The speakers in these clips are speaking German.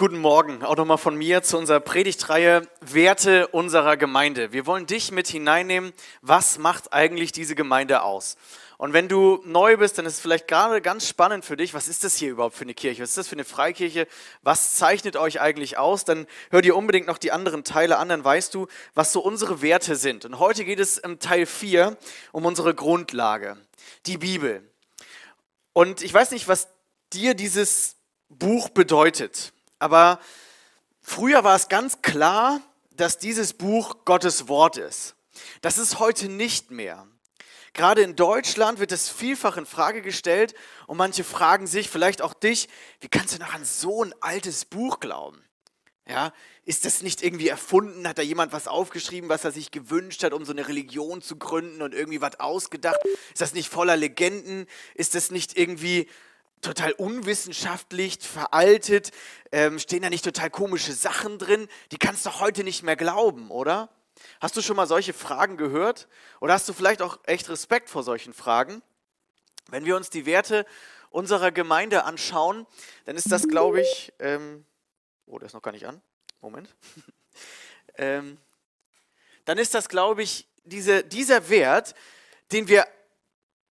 Guten Morgen, auch nochmal von mir zu unserer Predigtreihe Werte unserer Gemeinde. Wir wollen dich mit hineinnehmen, was macht eigentlich diese Gemeinde aus? Und wenn du neu bist, dann ist es vielleicht gerade ganz spannend für dich, was ist das hier überhaupt für eine Kirche? Was ist das für eine Freikirche? Was zeichnet euch eigentlich aus? Dann hör dir unbedingt noch die anderen Teile an, dann weißt du, was so unsere Werte sind. Und heute geht es im Teil 4 um unsere Grundlage, die Bibel. Und ich weiß nicht, was dir dieses Buch bedeutet. Aber früher war es ganz klar, dass dieses Buch Gottes Wort ist. Das ist heute nicht mehr. Gerade in Deutschland wird es vielfach in Frage gestellt und manche fragen sich, vielleicht auch dich, wie kannst du noch an so ein altes Buch glauben? Ja, ist das nicht irgendwie erfunden? Hat da jemand was aufgeschrieben, was er sich gewünscht hat, um so eine Religion zu gründen und irgendwie was ausgedacht? Ist das nicht voller Legenden? Ist das nicht irgendwie total unwissenschaftlich, veraltet? Ähm, stehen da nicht total komische Sachen drin? Die kannst du heute nicht mehr glauben, oder? Hast du schon mal solche Fragen gehört? Oder hast du vielleicht auch echt Respekt vor solchen Fragen? Wenn wir uns die Werte unserer Gemeinde anschauen, dann ist das, glaube ich, ähm, oh, der ist noch gar nicht an. Moment. ähm, dann ist das, glaube ich, diese, dieser Wert, den wir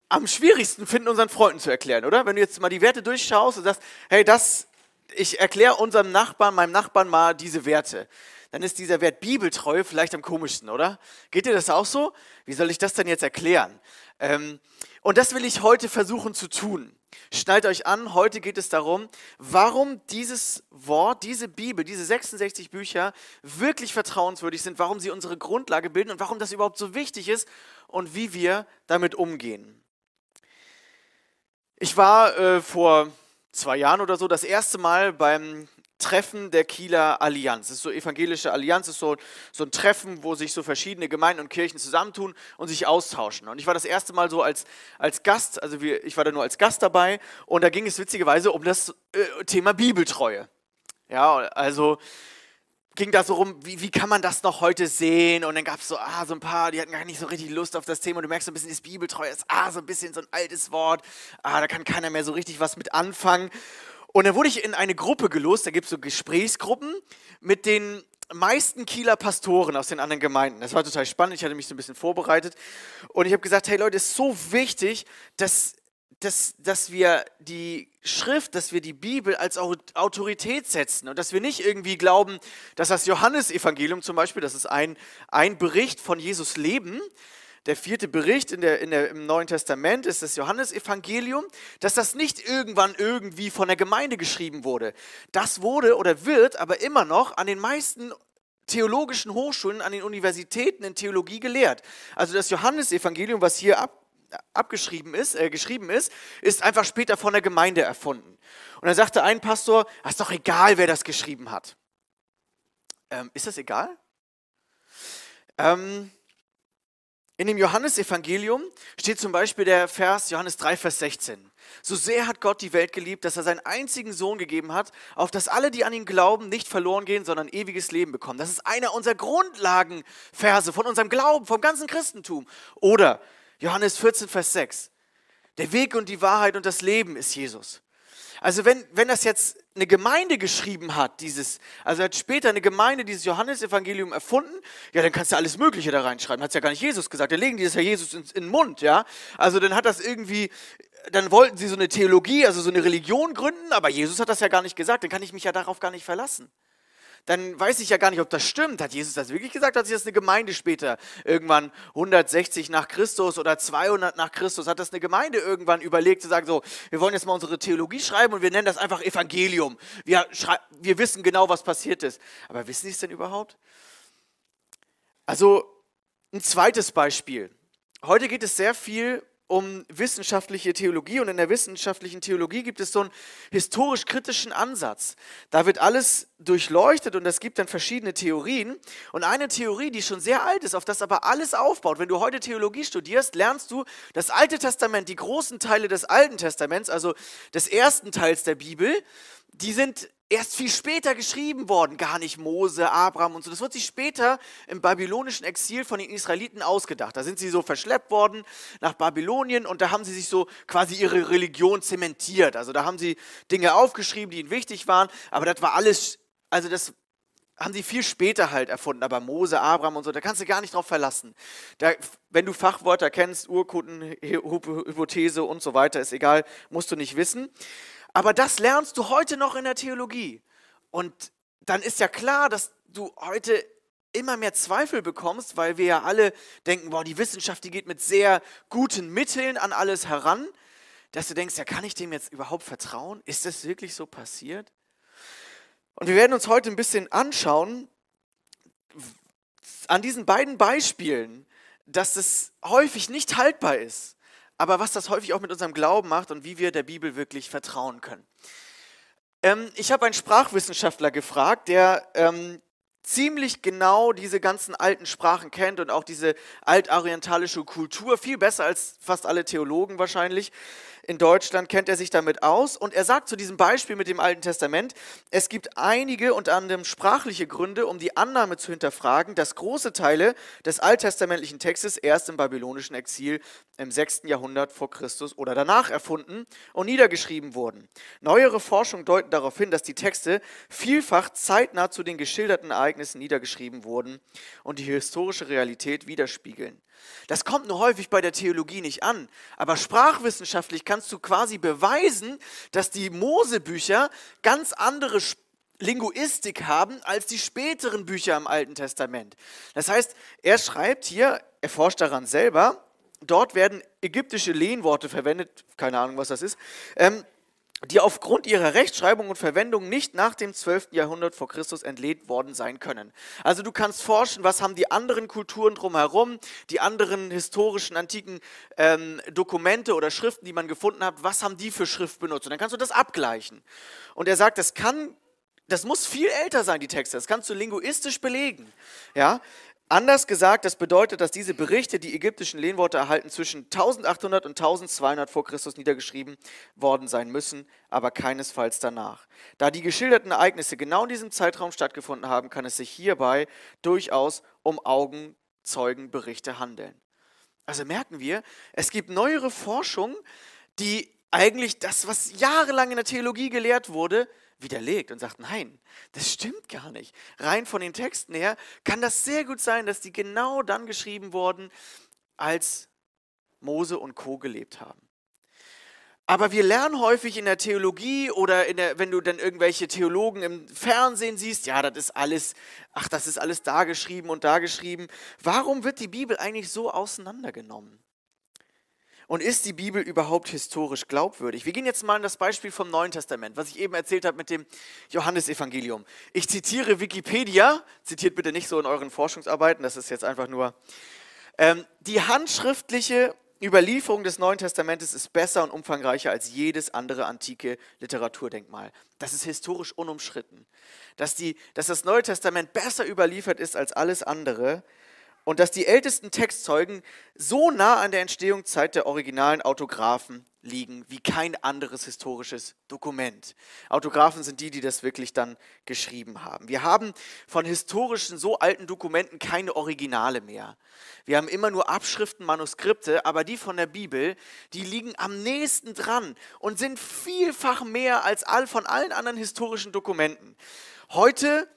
am schwierigsten finden, unseren Freunden zu erklären, oder? Wenn du jetzt mal die Werte durchschaust und sagst, hey, das, ich erkläre unserem Nachbarn, meinem Nachbarn mal diese Werte, dann ist dieser Wert Bibeltreue vielleicht am komischsten, oder? Geht dir das auch so? Wie soll ich das denn jetzt erklären? Ähm, und das will ich heute versuchen zu tun. Schneid euch an, heute geht es darum, warum dieses Wort, diese Bibel, diese 66 Bücher wirklich vertrauenswürdig sind, warum sie unsere Grundlage bilden und warum das überhaupt so wichtig ist und wie wir damit umgehen. Ich war äh, vor zwei Jahren oder so das erste Mal beim Treffen der Kieler Allianz. Das ist so evangelische Allianz, das ist so, so ein Treffen, wo sich so verschiedene Gemeinden und Kirchen zusammentun und sich austauschen. Und ich war das erste Mal so als, als Gast, also wir, ich war da nur als Gast dabei und da ging es witzigerweise um das äh, Thema Bibeltreue. Ja, also ging da so rum, wie, wie kann man das noch heute sehen? Und dann gab es so, ah, so ein paar, die hatten gar nicht so richtig Lust auf das Thema. Und du merkst so ein bisschen, das Bibeltreu ist, ah, so ein bisschen so ein altes Wort. Ah, da kann keiner mehr so richtig was mit anfangen. Und dann wurde ich in eine Gruppe gelost, da gibt es so Gesprächsgruppen mit den meisten Kieler Pastoren aus den anderen Gemeinden. Das war total spannend, ich hatte mich so ein bisschen vorbereitet. Und ich habe gesagt, hey Leute, es ist so wichtig, dass dass, dass wir die Schrift, dass wir die Bibel als Autorität setzen und dass wir nicht irgendwie glauben, dass das Johannesevangelium zum Beispiel, das ist ein, ein Bericht von Jesus Leben, der vierte Bericht in der, in der, im Neuen Testament ist das Johannesevangelium, dass das nicht irgendwann irgendwie von der Gemeinde geschrieben wurde. Das wurde oder wird aber immer noch an den meisten theologischen Hochschulen, an den Universitäten in Theologie gelehrt. Also das Johannesevangelium, was hier ab, abgeschrieben ist, äh, geschrieben ist, ist einfach später von der Gemeinde erfunden. Und dann sagte ein Pastor, es ist doch egal, wer das geschrieben hat. Ähm, ist das egal? Ähm, in dem Johannesevangelium steht zum Beispiel der Vers Johannes 3, Vers 16. So sehr hat Gott die Welt geliebt, dass er seinen einzigen Sohn gegeben hat, auf dass alle, die an ihn glauben, nicht verloren gehen, sondern ewiges Leben bekommen. Das ist einer unserer Grundlagenverse von unserem Glauben, vom ganzen Christentum. Oder Johannes 14, Vers 6. Der Weg und die Wahrheit und das Leben ist Jesus. Also wenn, wenn das jetzt eine Gemeinde geschrieben hat, dieses, also hat später eine Gemeinde dieses Johannesevangelium erfunden, ja, dann kannst du alles Mögliche da reinschreiben. Hat es ja gar nicht Jesus gesagt. Dann legen die das ja Jesus in, in den Mund, ja. Also dann hat das irgendwie, dann wollten sie so eine Theologie, also so eine Religion gründen, aber Jesus hat das ja gar nicht gesagt. Dann kann ich mich ja darauf gar nicht verlassen dann weiß ich ja gar nicht, ob das stimmt. Hat Jesus das wirklich gesagt? Hat sich das eine Gemeinde später, irgendwann 160 nach Christus oder 200 nach Christus, hat das eine Gemeinde irgendwann überlegt zu sagen, so, wir wollen jetzt mal unsere Theologie schreiben und wir nennen das einfach Evangelium. Wir, wir wissen genau, was passiert ist. Aber wissen Sie es denn überhaupt? Also ein zweites Beispiel. Heute geht es sehr viel um wissenschaftliche Theologie und in der wissenschaftlichen Theologie gibt es so einen historisch-kritischen Ansatz. Da wird alles durchleuchtet und es gibt dann verschiedene Theorien. Und eine Theorie, die schon sehr alt ist, auf das aber alles aufbaut. Wenn du heute Theologie studierst, lernst du das Alte Testament, die großen Teile des Alten Testaments, also des ersten Teils der Bibel, die sind erst viel später geschrieben worden, gar nicht Mose, Abraham und so. Das wird sich später im babylonischen Exil von den Israeliten ausgedacht. Da sind sie so verschleppt worden nach Babylonien und da haben sie sich so quasi ihre Religion zementiert. Also da haben sie Dinge aufgeschrieben, die ihnen wichtig waren, aber das war alles, also das haben sie viel später halt erfunden, aber Mose, Abraham und so, da kannst du gar nicht drauf verlassen. Da, wenn du Fachwörter kennst, Urkunden, Hypothese und so weiter, ist egal, musst du nicht wissen. Aber das lernst du heute noch in der Theologie. Und dann ist ja klar, dass du heute immer mehr Zweifel bekommst, weil wir ja alle denken, boah, die Wissenschaft, die geht mit sehr guten Mitteln an alles heran, dass du denkst, ja, kann ich dem jetzt überhaupt vertrauen? Ist das wirklich so passiert? Und wir werden uns heute ein bisschen anschauen, an diesen beiden Beispielen, dass es häufig nicht haltbar ist aber was das häufig auch mit unserem Glauben macht und wie wir der Bibel wirklich vertrauen können. Ähm, ich habe einen Sprachwissenschaftler gefragt, der ähm, ziemlich genau diese ganzen alten Sprachen kennt und auch diese altorientalische Kultur viel besser als fast alle Theologen wahrscheinlich in Deutschland kennt er sich damit aus und er sagt zu diesem Beispiel mit dem Alten Testament, es gibt einige und anderem sprachliche Gründe, um die Annahme zu hinterfragen, dass große Teile des alttestamentlichen Textes erst im babylonischen Exil im 6. Jahrhundert vor Christus oder danach erfunden und niedergeschrieben wurden. Neuere Forschungen deuten darauf hin, dass die Texte vielfach zeitnah zu den geschilderten Ereignissen niedergeschrieben wurden und die historische Realität widerspiegeln. Das kommt nur häufig bei der Theologie nicht an. Aber sprachwissenschaftlich kannst du quasi beweisen, dass die Mosebücher ganz andere Linguistik haben als die späteren Bücher im Alten Testament. Das heißt, er schreibt hier, er forscht daran selber, dort werden ägyptische Lehnworte verwendet, keine Ahnung, was das ist, ähm, die aufgrund ihrer Rechtschreibung und Verwendung nicht nach dem 12. Jahrhundert vor Christus entlehnt worden sein können. Also du kannst forschen, was haben die anderen Kulturen drumherum, die anderen historischen, antiken ähm, Dokumente oder Schriften, die man gefunden hat, was haben die für Schrift benutzt? Und dann kannst du das abgleichen. Und er sagt, das kann, das muss viel älter sein, die Texte. Das kannst du linguistisch belegen. Ja, Anders gesagt, das bedeutet, dass diese Berichte, die ägyptischen Lehnworte erhalten, zwischen 1800 und 1200 vor Christus niedergeschrieben worden sein müssen, aber keinesfalls danach. Da die geschilderten Ereignisse genau in diesem Zeitraum stattgefunden haben, kann es sich hierbei durchaus um Augenzeugenberichte handeln. Also merken wir, es gibt neuere Forschung, die eigentlich das, was jahrelang in der Theologie gelehrt wurde, widerlegt und sagt, nein, das stimmt gar nicht. Rein von den Texten her kann das sehr gut sein, dass die genau dann geschrieben wurden, als Mose und Co gelebt haben. Aber wir lernen häufig in der Theologie oder der, wenn du dann irgendwelche Theologen im Fernsehen siehst, ja, das ist alles, ach, das ist alles da geschrieben und da geschrieben. Warum wird die Bibel eigentlich so auseinandergenommen? Und ist die Bibel überhaupt historisch glaubwürdig? Wir gehen jetzt mal in das Beispiel vom Neuen Testament, was ich eben erzählt habe mit dem Johannesevangelium. Ich zitiere Wikipedia, zitiert bitte nicht so in euren Forschungsarbeiten, das ist jetzt einfach nur. Ähm, die handschriftliche Überlieferung des Neuen Testamentes ist besser und umfangreicher als jedes andere antike Literaturdenkmal. Das ist historisch unumschritten. Dass, die, dass das Neue Testament besser überliefert ist als alles andere, und dass die ältesten Textzeugen so nah an der Entstehungszeit der originalen Autographen liegen wie kein anderes historisches Dokument. Autographen sind die, die das wirklich dann geschrieben haben. Wir haben von historischen so alten Dokumenten keine Originale mehr. Wir haben immer nur Abschriften, Manuskripte, aber die von der Bibel, die liegen am nächsten dran und sind vielfach mehr als all von allen anderen historischen Dokumenten. Heute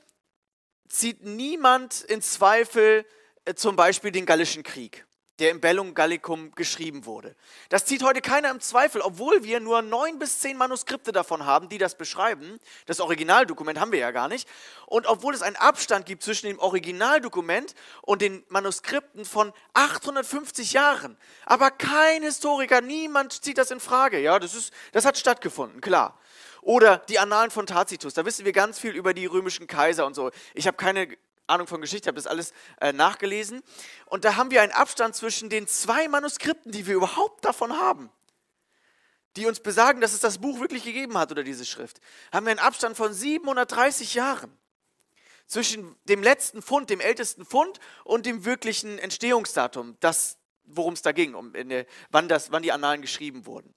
zieht niemand in Zweifel, zum Beispiel den Gallischen Krieg, der im Bellum Gallicum geschrieben wurde. Das zieht heute keiner im Zweifel, obwohl wir nur neun bis zehn Manuskripte davon haben, die das beschreiben. Das Originaldokument haben wir ja gar nicht. Und obwohl es einen Abstand gibt zwischen dem Originaldokument und den Manuskripten von 850 Jahren. Aber kein Historiker, niemand zieht das in Frage. Ja, das, ist, das hat stattgefunden, klar. Oder die Annalen von Tacitus, da wissen wir ganz viel über die römischen Kaiser und so. Ich habe keine Ahnung von Geschichte, habe das alles äh, nachgelesen. Und da haben wir einen Abstand zwischen den zwei Manuskripten, die wir überhaupt davon haben, die uns besagen, dass es das Buch wirklich gegeben hat oder diese Schrift. Haben wir einen Abstand von 730 Jahren zwischen dem letzten Fund, dem ältesten Fund und dem wirklichen Entstehungsdatum, das, worum es da ging, um der, wann, das, wann die Annalen geschrieben wurden.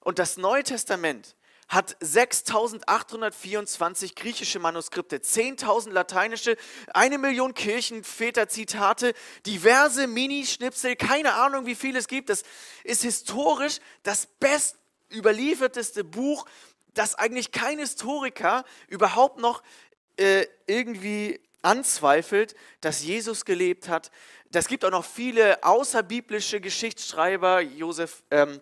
Und das Neue Testament hat 6824 griechische Manuskripte, 10.000 lateinische, eine Million Kirchenväter-Zitate, diverse Minischnipsel, keine Ahnung, wie viel es gibt. Das ist historisch das best überlieferteste Buch, das eigentlich kein Historiker überhaupt noch äh, irgendwie anzweifelt, dass Jesus gelebt hat. Das gibt auch noch viele außerbiblische Geschichtsschreiber, Josef, ähm,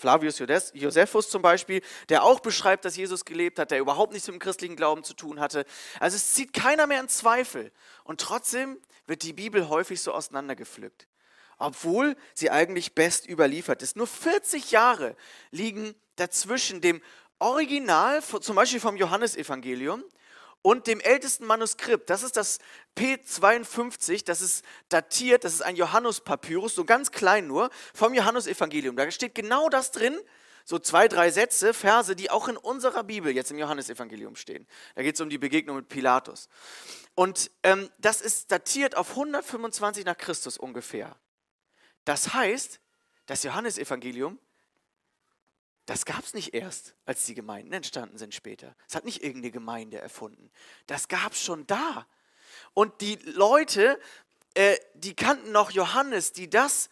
Flavius Josephus zum Beispiel, der auch beschreibt, dass Jesus gelebt hat, der überhaupt nichts mit dem christlichen Glauben zu tun hatte. Also es zieht keiner mehr in Zweifel. Und trotzdem wird die Bibel häufig so auseinandergepflückt, obwohl sie eigentlich best überliefert ist. Nur 40 Jahre liegen dazwischen dem Original, zum Beispiel vom Johannesevangelium, und dem ältesten Manuskript, das ist das P52, das ist datiert, das ist ein Johannes-Papyrus, so ganz klein nur, vom Johannesevangelium. Da steht genau das drin, so zwei, drei Sätze, Verse, die auch in unserer Bibel jetzt im Johannesevangelium stehen. Da geht es um die Begegnung mit Pilatus. Und ähm, das ist datiert auf 125 nach Christus ungefähr. Das heißt, das Johannesevangelium das gab es nicht erst, als die Gemeinden entstanden sind später. Es hat nicht irgendeine Gemeinde erfunden. Das gab es schon da. Und die Leute, äh, die kannten noch Johannes, die das,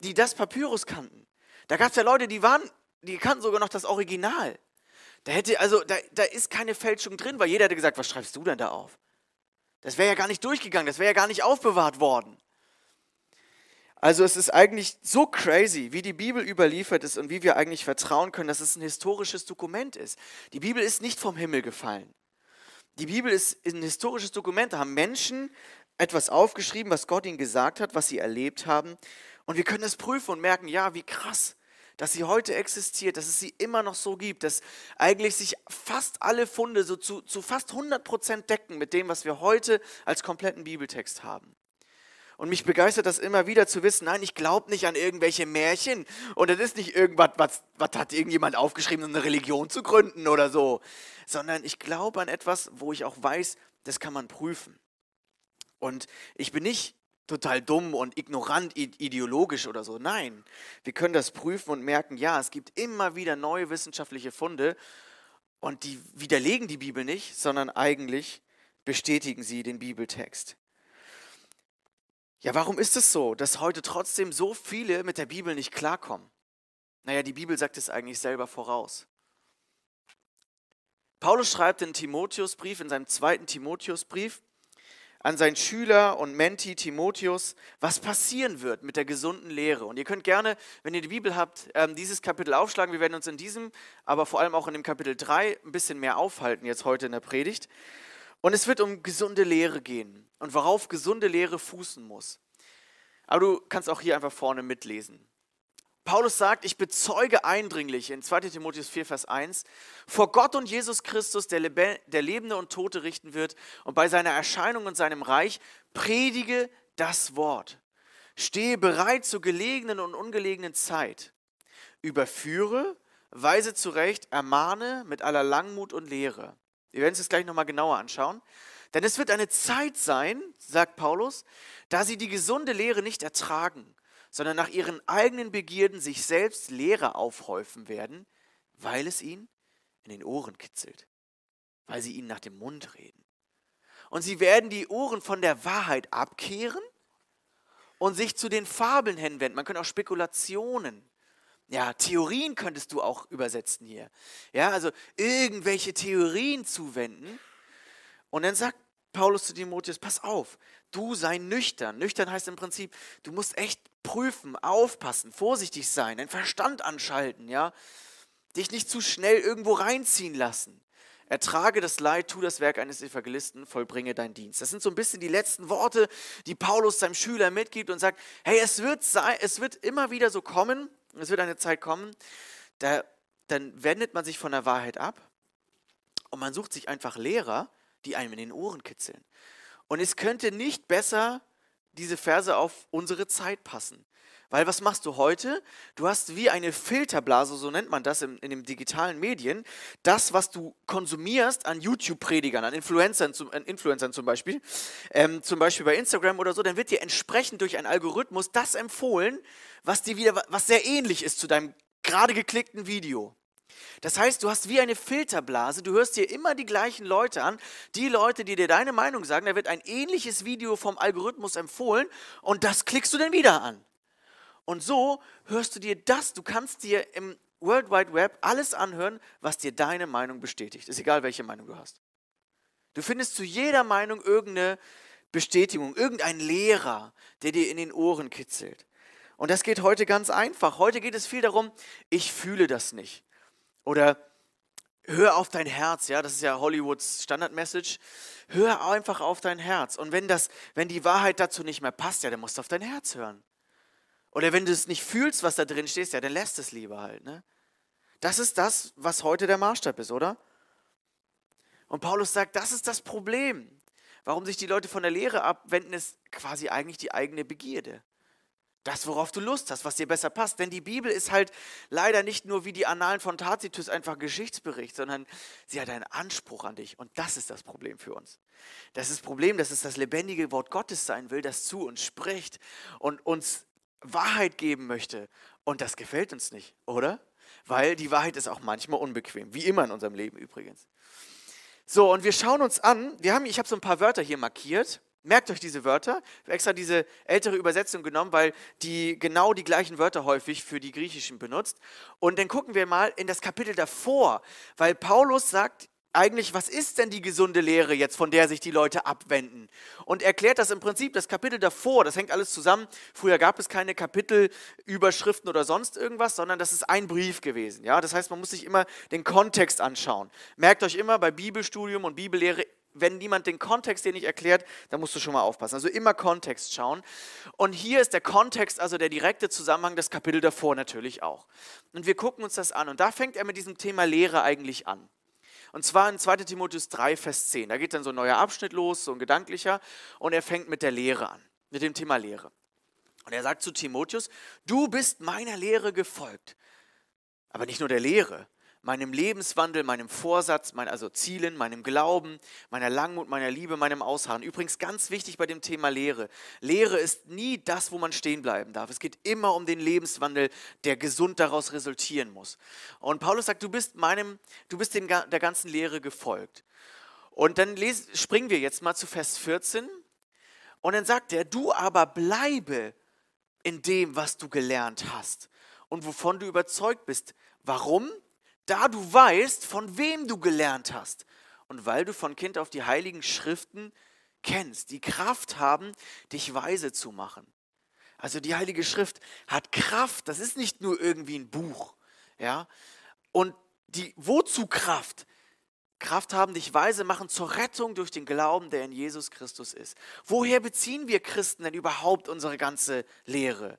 die das Papyrus kannten. Da gab es ja Leute, die waren, die kannten sogar noch das Original. Da hätte, also, da, da ist keine Fälschung drin, weil jeder hätte gesagt, was schreibst du denn da auf? Das wäre ja gar nicht durchgegangen, das wäre ja gar nicht aufbewahrt worden. Also es ist eigentlich so crazy, wie die Bibel überliefert ist und wie wir eigentlich vertrauen können, dass es ein historisches Dokument ist. Die Bibel ist nicht vom Himmel gefallen. Die Bibel ist ein historisches Dokument. Da haben Menschen etwas aufgeschrieben, was Gott ihnen gesagt hat, was sie erlebt haben. Und wir können es prüfen und merken, ja, wie krass, dass sie heute existiert, dass es sie immer noch so gibt, dass eigentlich sich fast alle Funde so zu, zu fast 100 Prozent decken mit dem, was wir heute als kompletten Bibeltext haben. Und mich begeistert das immer wieder zu wissen, nein, ich glaube nicht an irgendwelche Märchen. Und es ist nicht irgendwas, was, was hat irgendjemand aufgeschrieben, um eine Religion zu gründen oder so. Sondern ich glaube an etwas, wo ich auch weiß, das kann man prüfen. Und ich bin nicht total dumm und ignorant ideologisch oder so. Nein, wir können das prüfen und merken, ja, es gibt immer wieder neue wissenschaftliche Funde und die widerlegen die Bibel nicht, sondern eigentlich bestätigen sie den Bibeltext. Ja, warum ist es so, dass heute trotzdem so viele mit der Bibel nicht klarkommen? Naja, die Bibel sagt es eigentlich selber voraus. Paulus schreibt in Timotheusbrief, in seinem zweiten Timotheusbrief, an seinen Schüler und Menti Timotheus, was passieren wird mit der gesunden Lehre. Und ihr könnt gerne, wenn ihr die Bibel habt, ähm, dieses Kapitel aufschlagen. Wir werden uns in diesem, aber vor allem auch in dem Kapitel 3 ein bisschen mehr aufhalten, jetzt heute in der Predigt. Und es wird um gesunde Lehre gehen und worauf gesunde Lehre fußen muss. Aber du kannst auch hier einfach vorne mitlesen. Paulus sagt, ich bezeuge eindringlich in 2 Timotheus 4, Vers 1, vor Gott und Jesus Christus, der, Lebe der Lebende und Tote richten wird, und bei seiner Erscheinung und seinem Reich predige das Wort. Stehe bereit zur gelegenen und ungelegenen Zeit. Überführe, weise zurecht, ermahne mit aller Langmut und Lehre. Wir werden es jetzt gleich nochmal genauer anschauen. Denn es wird eine Zeit sein, sagt Paulus, da sie die gesunde Lehre nicht ertragen, sondern nach ihren eigenen Begierden sich selbst Lehre aufhäufen werden, weil es ihnen in den Ohren kitzelt, weil sie ihnen nach dem Mund reden. Und sie werden die Ohren von der Wahrheit abkehren und sich zu den Fabeln hinwenden. Man könnte auch Spekulationen ja, Theorien könntest du auch übersetzen hier. Ja, also irgendwelche Theorien zuwenden. Und dann sagt Paulus zu Timotheus, pass auf, du sei nüchtern. Nüchtern heißt im Prinzip, du musst echt prüfen, aufpassen, vorsichtig sein, deinen Verstand anschalten, ja. Dich nicht zu schnell irgendwo reinziehen lassen. Ertrage das Leid, tu das Werk eines Evangelisten, vollbringe deinen Dienst. Das sind so ein bisschen die letzten Worte, die Paulus seinem Schüler mitgibt und sagt, hey, es wird, sein, es wird immer wieder so kommen, es wird eine Zeit kommen, da, dann wendet man sich von der Wahrheit ab und man sucht sich einfach Lehrer, die einem in den Ohren kitzeln. Und es könnte nicht besser diese Verse auf unsere Zeit passen. Weil was machst du heute? Du hast wie eine Filterblase, so nennt man das in, in den digitalen Medien, das, was du konsumierst an YouTube-Predigern, an Influencern, zum, an Influencern zum Beispiel, ähm, zum Beispiel bei Instagram oder so, dann wird dir entsprechend durch einen Algorithmus das empfohlen, was dir wieder, was sehr ähnlich ist zu deinem gerade geklickten Video. Das heißt, du hast wie eine Filterblase, du hörst dir immer die gleichen Leute an, die Leute, die dir deine Meinung sagen, da wird ein ähnliches Video vom Algorithmus empfohlen und das klickst du dann wieder an. Und so hörst du dir das, du kannst dir im World Wide Web alles anhören, was dir deine Meinung bestätigt. Ist egal, welche Meinung du hast. Du findest zu jeder Meinung irgendeine Bestätigung, irgendein Lehrer, der dir in den Ohren kitzelt. Und das geht heute ganz einfach. Heute geht es viel darum, ich fühle das nicht. Oder hör auf dein Herz, ja, das ist ja Hollywoods Standardmessage. Hör einfach auf dein Herz. Und wenn das, wenn die Wahrheit dazu nicht mehr passt, ja, dann musst du auf dein Herz hören. Oder wenn du es nicht fühlst, was da drin steht, ja, dann lässt es lieber halt, ne? Das ist das, was heute der Maßstab ist, oder? Und Paulus sagt, das ist das Problem. Warum sich die Leute von der Lehre abwenden, ist quasi eigentlich die eigene Begierde. Das, worauf du Lust hast, was dir besser passt. Denn die Bibel ist halt leider nicht nur wie die Annalen von Tacitus einfach Geschichtsbericht, sondern sie hat einen Anspruch an dich. Und das ist das Problem für uns. Das ist das Problem, dass es das lebendige Wort Gottes sein will, das zu uns spricht und uns Wahrheit geben möchte. Und das gefällt uns nicht, oder? Weil die Wahrheit ist auch manchmal unbequem, wie immer in unserem Leben übrigens. So, und wir schauen uns an, wir haben, ich habe so ein paar Wörter hier markiert. Merkt euch diese Wörter. Ich habe extra diese ältere Übersetzung genommen, weil die genau die gleichen Wörter häufig für die griechischen benutzt. Und dann gucken wir mal in das Kapitel davor, weil Paulus sagt, eigentlich, was ist denn die gesunde Lehre jetzt, von der sich die Leute abwenden? Und erklärt das im Prinzip, das Kapitel davor, das hängt alles zusammen. Früher gab es keine Kapitelüberschriften oder sonst irgendwas, sondern das ist ein Brief gewesen. Ja? Das heißt, man muss sich immer den Kontext anschauen. Merkt euch immer bei Bibelstudium und Bibellehre, wenn niemand den Kontext dir nicht erklärt, dann musst du schon mal aufpassen. Also immer Kontext schauen. Und hier ist der Kontext, also der direkte Zusammenhang, das Kapitel davor natürlich auch. Und wir gucken uns das an. Und da fängt er mit diesem Thema Lehre eigentlich an. Und zwar in 2 Timotheus 3, Vers 10. Da geht dann so ein neuer Abschnitt los, so ein gedanklicher. Und er fängt mit der Lehre an, mit dem Thema Lehre. Und er sagt zu Timotheus, du bist meiner Lehre gefolgt. Aber nicht nur der Lehre, meinem Lebenswandel, meinem Vorsatz, mein, also Zielen, meinem Glauben, meiner Langmut, meiner Liebe, meinem Ausharren. Übrigens ganz wichtig bei dem Thema Lehre. Lehre ist nie das, wo man stehen bleiben darf. Es geht immer um den Lebenswandel, der gesund daraus resultieren muss. Und Paulus sagt, du bist meinem, du bist dem, der ganzen Lehre gefolgt. Und dann lesen, springen wir jetzt mal zu Vers 14. Und dann sagt er, du aber bleibe in dem, was du gelernt hast und wovon du überzeugt bist. Warum? Da du weißt, von wem du gelernt hast und weil du von Kind auf die heiligen Schriften kennst, die Kraft haben, dich weise zu machen. Also die Heilige Schrift hat Kraft, das ist nicht nur irgendwie ein Buch, ja? Und die wozu Kraft? Kraft haben, dich weise machen zur Rettung durch den Glauben, der in Jesus Christus ist. Woher beziehen wir Christen denn überhaupt unsere ganze Lehre?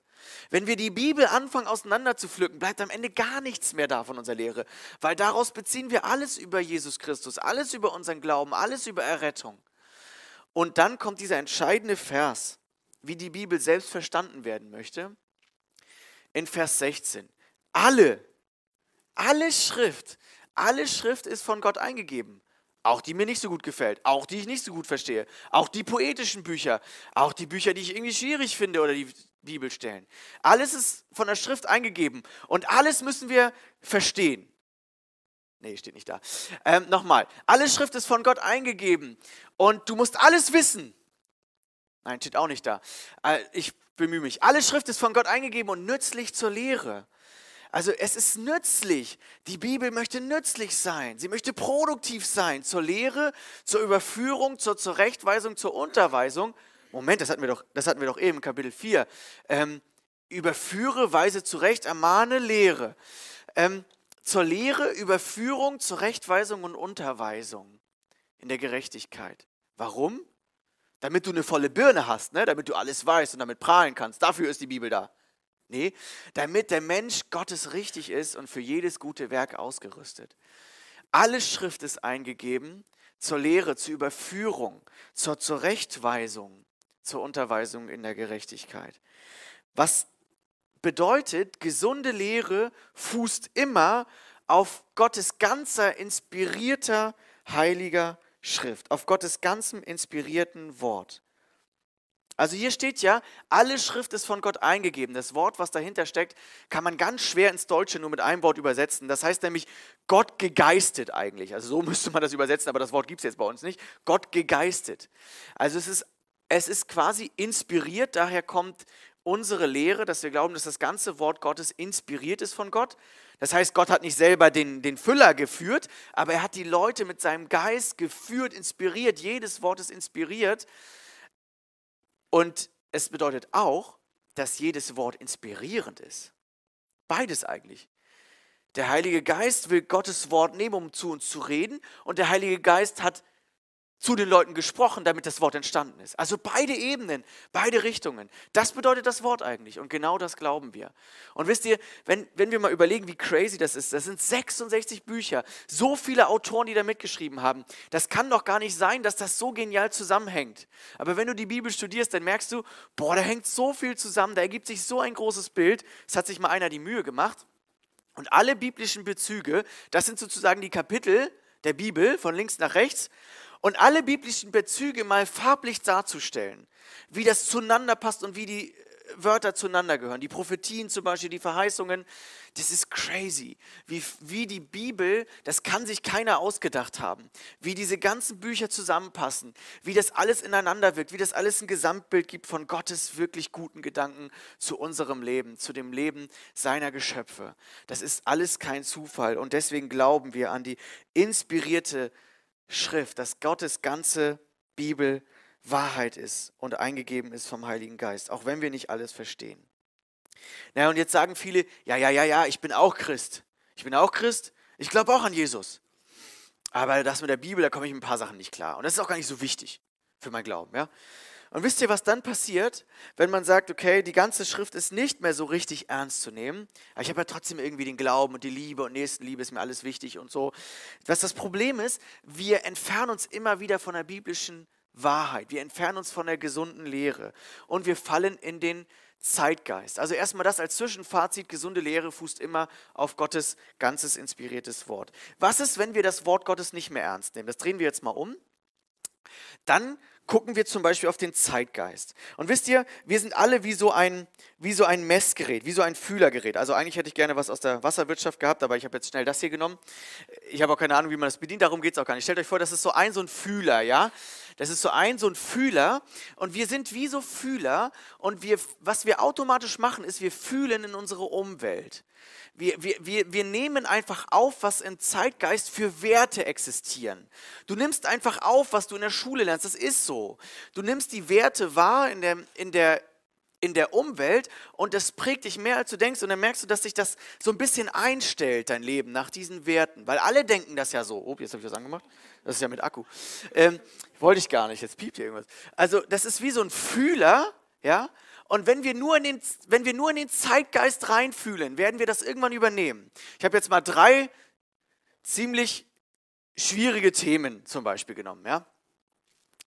Wenn wir die Bibel anfangen auseinander zu pflücken, bleibt am Ende gar nichts mehr da von unserer Lehre, weil daraus beziehen wir alles über Jesus Christus, alles über unseren Glauben, alles über Errettung. Und dann kommt dieser entscheidende Vers, wie die Bibel selbst verstanden werden möchte, in Vers 16. Alle, alle Schrift, alle Schrift ist von Gott eingegeben. Auch die mir nicht so gut gefällt, auch die ich nicht so gut verstehe, auch die poetischen Bücher, auch die Bücher, die ich irgendwie schwierig finde oder die Bibelstellen. Alles ist von der Schrift eingegeben und alles müssen wir verstehen. Nee, steht nicht da. Ähm, Nochmal. Alle Schrift ist von Gott eingegeben und du musst alles wissen. Nein, steht auch nicht da. Äh, ich bemühe mich. Alle Schrift ist von Gott eingegeben und nützlich zur Lehre. Also es ist nützlich. Die Bibel möchte nützlich sein. Sie möchte produktiv sein zur Lehre, zur Überführung, zur Zurechtweisung, zur Unterweisung Moment, das hatten wir doch, das hatten wir doch eben, Kapitel 4. Ähm, überführe, weise zurecht, ermahne, lehre. Ähm, zur Lehre, Überführung, Zurechtweisung und Unterweisung in der Gerechtigkeit. Warum? Damit du eine volle Birne hast, ne? damit du alles weißt und damit prahlen kannst. Dafür ist die Bibel da. Nee, damit der Mensch Gottes richtig ist und für jedes gute Werk ausgerüstet. Alle Schrift ist eingegeben zur Lehre, zur Überführung, zur Zurechtweisung, zur Unterweisung in der Gerechtigkeit. Was bedeutet, gesunde Lehre fußt immer auf Gottes ganzer inspirierter, heiliger Schrift, auf Gottes ganzem inspirierten Wort. Also hier steht ja, alle Schrift ist von Gott eingegeben. Das Wort, was dahinter steckt, kann man ganz schwer ins Deutsche nur mit einem Wort übersetzen. Das heißt nämlich Gott gegeistet eigentlich. Also so müsste man das übersetzen, aber das Wort gibt es jetzt bei uns nicht. Gott gegeistet. Also es ist, es ist quasi inspiriert, daher kommt unsere Lehre, dass wir glauben, dass das ganze Wort Gottes inspiriert ist von Gott. Das heißt, Gott hat nicht selber den, den Füller geführt, aber er hat die Leute mit seinem Geist geführt, inspiriert. Jedes Wort ist inspiriert. Und es bedeutet auch, dass jedes Wort inspirierend ist. Beides eigentlich. Der Heilige Geist will Gottes Wort nehmen, um zu uns zu reden. Und der Heilige Geist hat zu den Leuten gesprochen, damit das Wort entstanden ist. Also beide Ebenen, beide Richtungen. Das bedeutet das Wort eigentlich und genau das glauben wir. Und wisst ihr, wenn, wenn wir mal überlegen, wie crazy das ist, das sind 66 Bücher, so viele Autoren, die da mitgeschrieben haben. Das kann doch gar nicht sein, dass das so genial zusammenhängt. Aber wenn du die Bibel studierst, dann merkst du, boah, da hängt so viel zusammen, da ergibt sich so ein großes Bild. Es hat sich mal einer die Mühe gemacht. Und alle biblischen Bezüge, das sind sozusagen die Kapitel der Bibel von links nach rechts und alle biblischen Bezüge mal farblich darzustellen, wie das zueinander passt und wie die äh, Wörter zueinander gehören. Die Prophetien zum Beispiel, die Verheißungen, das ist crazy. Wie, wie die Bibel, das kann sich keiner ausgedacht haben. Wie diese ganzen Bücher zusammenpassen, wie das alles ineinander wirkt, wie das alles ein Gesamtbild gibt von Gottes wirklich guten Gedanken zu unserem Leben, zu dem Leben seiner Geschöpfe. Das ist alles kein Zufall und deswegen glauben wir an die inspirierte Schrift, dass Gottes ganze Bibel Wahrheit ist und eingegeben ist vom Heiligen Geist, auch wenn wir nicht alles verstehen. Naja, und jetzt sagen viele, ja, ja, ja, ja, ich bin auch Christ. Ich bin auch Christ, ich glaube auch an Jesus. Aber das mit der Bibel, da komme ich mit ein paar Sachen nicht klar. Und das ist auch gar nicht so wichtig für mein Glauben. Ja? Und wisst ihr, was dann passiert, wenn man sagt, okay, die ganze Schrift ist nicht mehr so richtig ernst zu nehmen, aber ich habe ja trotzdem irgendwie den Glauben und die Liebe und Nächstenliebe ist mir alles wichtig und so. Was das Problem ist, wir entfernen uns immer wieder von der biblischen Wahrheit, wir entfernen uns von der gesunden Lehre und wir fallen in den Zeitgeist. Also erstmal das als Zwischenfazit, gesunde Lehre fußt immer auf Gottes ganzes inspiriertes Wort. Was ist, wenn wir das Wort Gottes nicht mehr ernst nehmen? Das drehen wir jetzt mal um. Dann gucken wir zum Beispiel auf den Zeitgeist. Und wisst ihr, wir sind alle wie so ein, wie so ein Messgerät, wie so ein Fühlergerät. Also eigentlich hätte ich gerne was aus der Wasserwirtschaft gehabt, aber ich habe jetzt schnell das hier genommen. Ich habe auch keine Ahnung, wie man das bedient, darum geht es auch gar nicht. Stellt euch vor, das ist so ein, so ein Fühler, ja. Das ist so ein, so ein Fühler und wir sind wie so Fühler und wir, was wir automatisch machen, ist, wir fühlen in unsere Umwelt. Wir, wir, wir, wir nehmen einfach auf, was im Zeitgeist für Werte existieren. Du nimmst einfach auf, was du in der Schule lernst. Das ist so. Du nimmst die Werte wahr in der, in der, in der Umwelt und das prägt dich mehr, als du denkst. Und dann merkst du, dass sich das so ein bisschen einstellt, dein Leben, nach diesen Werten. Weil alle denken das ja so. Oh, jetzt habe ich was angemacht. Das ist ja mit Akku. Ähm, wollte ich gar nicht, jetzt piept hier irgendwas. Also, das ist wie so ein Fühler, ja, und wenn wir, nur in den, wenn wir nur in den Zeitgeist reinfühlen, werden wir das irgendwann übernehmen. Ich habe jetzt mal drei ziemlich schwierige Themen zum Beispiel genommen. Ja?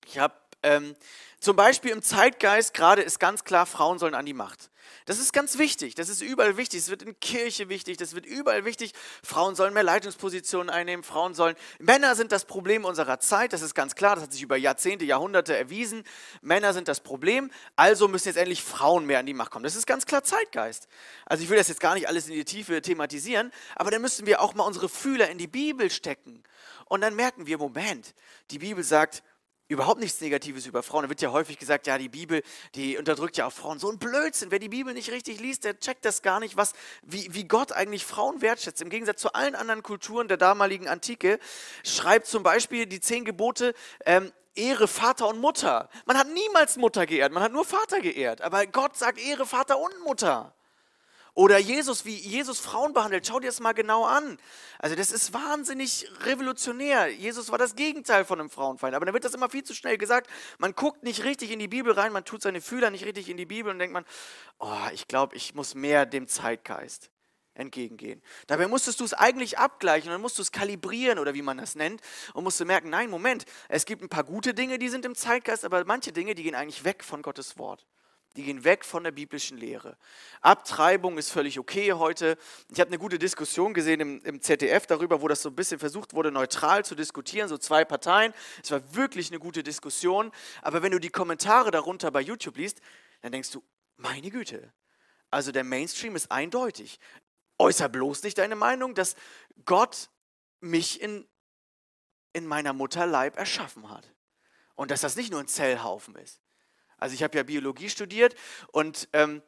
Ich habe ähm, zum Beispiel im Zeitgeist gerade ist ganz klar, Frauen sollen an die Macht. Das ist ganz wichtig, das ist überall wichtig, es wird in Kirche wichtig, das wird überall wichtig. Frauen sollen mehr Leitungspositionen einnehmen, Frauen sollen, Männer sind das Problem unserer Zeit, das ist ganz klar, das hat sich über Jahrzehnte, Jahrhunderte erwiesen. Männer sind das Problem, also müssen jetzt endlich Frauen mehr an die Macht kommen. Das ist ganz klar Zeitgeist. Also ich will das jetzt gar nicht alles in die Tiefe thematisieren, aber dann müssen wir auch mal unsere Fühler in die Bibel stecken. Und dann merken wir, Moment, die Bibel sagt, überhaupt nichts Negatives über Frauen. Da wird ja häufig gesagt, ja, die Bibel, die unterdrückt ja auch Frauen. So ein Blödsinn. Wer die Bibel nicht richtig liest, der checkt das gar nicht, was, wie, wie Gott eigentlich Frauen wertschätzt. Im Gegensatz zu allen anderen Kulturen der damaligen Antike schreibt zum Beispiel die zehn Gebote, ähm, Ehre Vater und Mutter. Man hat niemals Mutter geehrt, man hat nur Vater geehrt. Aber Gott sagt Ehre Vater und Mutter. Oder Jesus, wie Jesus Frauen behandelt, schau dir das mal genau an. Also das ist wahnsinnig revolutionär. Jesus war das Gegenteil von einem Frauenfeind. Aber da wird das immer viel zu schnell gesagt. Man guckt nicht richtig in die Bibel rein, man tut seine Fühler nicht richtig in die Bibel und denkt man, oh, ich glaube, ich muss mehr dem Zeitgeist entgegengehen. Dabei musstest du es eigentlich abgleichen und dann musst du es kalibrieren oder wie man das nennt und musst du merken, nein, Moment, es gibt ein paar gute Dinge, die sind im Zeitgeist, aber manche Dinge, die gehen eigentlich weg von Gottes Wort. Die gehen weg von der biblischen Lehre. Abtreibung ist völlig okay heute. Ich habe eine gute Diskussion gesehen im, im, ZDF darüber, wo das so ein bisschen versucht wurde, neutral zu diskutieren, so zwei Parteien. Es war wirklich eine gute Diskussion. Aber wenn du die Kommentare darunter bei YouTube liest, dann denkst du, meine Güte. Also der Mainstream ist eindeutig. Äußer bloß nicht deine Meinung, dass Gott mich in, in meiner Mutterleib erschaffen hat. Und dass das nicht nur ein Zellhaufen ist. Also ich habe ja Biologie studiert und ähm,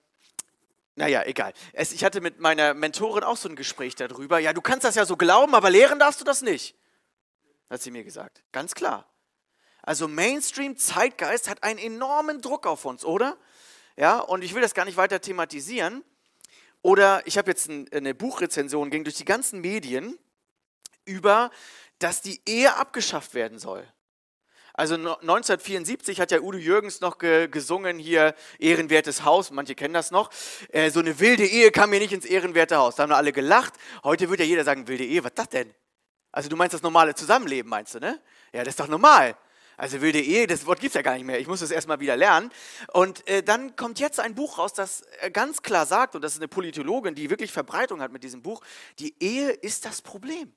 naja, egal. Es, ich hatte mit meiner Mentorin auch so ein Gespräch darüber. Ja, du kannst das ja so glauben, aber lehren darfst du das nicht. Hat sie mir gesagt. Ganz klar. Also Mainstream-Zeitgeist hat einen enormen Druck auf uns, oder? Ja, und ich will das gar nicht weiter thematisieren. Oder ich habe jetzt ein, eine Buchrezension, ging durch die ganzen Medien über, dass die Ehe abgeschafft werden soll. Also 1974 hat ja Udo Jürgens noch ge gesungen hier Ehrenwertes Haus, manche kennen das noch. Äh, so eine wilde Ehe kam mir nicht ins ehrenwerte Haus. Da haben alle gelacht. Heute würde ja jeder sagen, wilde Ehe, was ist das denn? Also du meinst das normale Zusammenleben, meinst du, ne? Ja, das ist doch normal. Also wilde Ehe, das Wort gibt es ja gar nicht mehr. Ich muss das erstmal wieder lernen. Und äh, dann kommt jetzt ein Buch raus, das äh, ganz klar sagt, und das ist eine Politologin, die wirklich Verbreitung hat mit diesem Buch, die Ehe ist das Problem.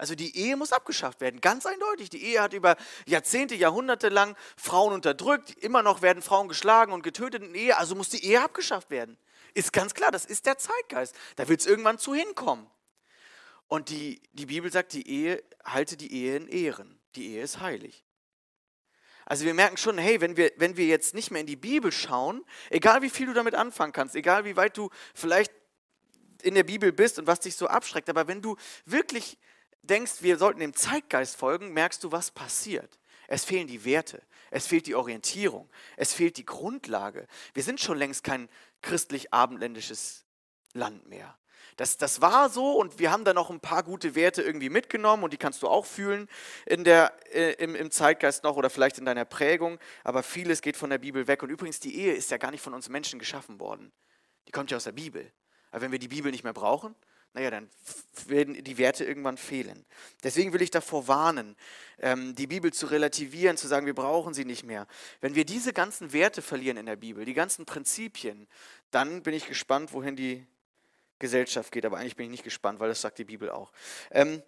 Also die Ehe muss abgeschafft werden, ganz eindeutig. Die Ehe hat über Jahrzehnte, Jahrhunderte lang Frauen unterdrückt. Immer noch werden Frauen geschlagen und getötet in Ehe. Also muss die Ehe abgeschafft werden. Ist ganz klar, das ist der Zeitgeist. Da wird es irgendwann zu hinkommen. Und die, die Bibel sagt, die Ehe, halte die Ehe in Ehren. Die Ehe ist heilig. Also wir merken schon, hey, wenn wir, wenn wir jetzt nicht mehr in die Bibel schauen, egal wie viel du damit anfangen kannst, egal wie weit du vielleicht in der Bibel bist und was dich so abschreckt, aber wenn du wirklich denkst, wir sollten dem Zeitgeist folgen, merkst du, was passiert. Es fehlen die Werte, es fehlt die Orientierung, es fehlt die Grundlage. Wir sind schon längst kein christlich-abendländisches Land mehr. Das, das war so und wir haben da noch ein paar gute Werte irgendwie mitgenommen und die kannst du auch fühlen in der, äh, im, im Zeitgeist noch oder vielleicht in deiner Prägung, aber vieles geht von der Bibel weg. Und übrigens, die Ehe ist ja gar nicht von uns Menschen geschaffen worden. Die kommt ja aus der Bibel. Aber wenn wir die Bibel nicht mehr brauchen, naja, dann werden die Werte irgendwann fehlen. Deswegen will ich davor warnen, ähm, die Bibel zu relativieren, zu sagen, wir brauchen sie nicht mehr. Wenn wir diese ganzen Werte verlieren in der Bibel, die ganzen Prinzipien, dann bin ich gespannt, wohin die Gesellschaft geht. Aber eigentlich bin ich nicht gespannt, weil das sagt die Bibel auch. Ähm,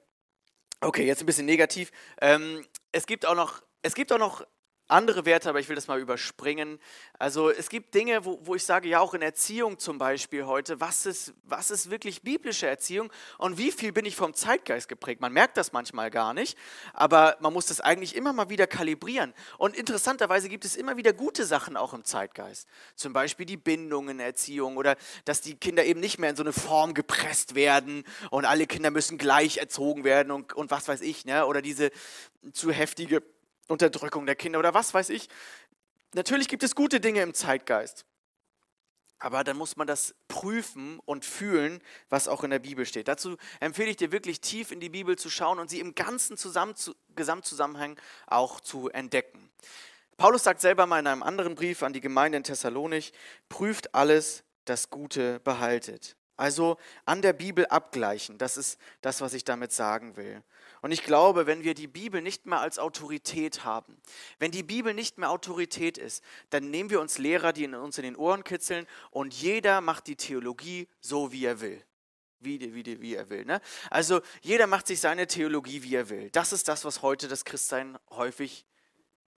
okay, jetzt ein bisschen negativ. Ähm, es gibt auch noch, es gibt auch noch andere Werte, aber ich will das mal überspringen. Also es gibt Dinge, wo, wo ich sage, ja auch in Erziehung zum Beispiel heute, was ist, was ist wirklich biblische Erziehung und wie viel bin ich vom Zeitgeist geprägt? Man merkt das manchmal gar nicht, aber man muss das eigentlich immer mal wieder kalibrieren. Und interessanterweise gibt es immer wieder gute Sachen auch im Zeitgeist. Zum Beispiel die Bindung in Erziehung oder dass die Kinder eben nicht mehr in so eine Form gepresst werden und alle Kinder müssen gleich erzogen werden und, und was weiß ich, ne? oder diese zu heftige Unterdrückung der Kinder oder was weiß ich. Natürlich gibt es gute Dinge im Zeitgeist. Aber dann muss man das prüfen und fühlen, was auch in der Bibel steht. Dazu empfehle ich dir wirklich tief in die Bibel zu schauen und sie im ganzen Zusammen Gesamtzusammenhang auch zu entdecken. Paulus sagt selber mal in einem anderen Brief an die Gemeinde in Thessalonich, prüft alles, das Gute behaltet. Also an der Bibel abgleichen, das ist das, was ich damit sagen will. Und ich glaube, wenn wir die Bibel nicht mehr als Autorität haben, wenn die Bibel nicht mehr Autorität ist, dann nehmen wir uns Lehrer, die uns in den Ohren kitzeln und jeder macht die Theologie so, wie er will. Wie, wie, wie er will. Ne? Also jeder macht sich seine Theologie, wie er will. Das ist das, was heute das Christsein häufig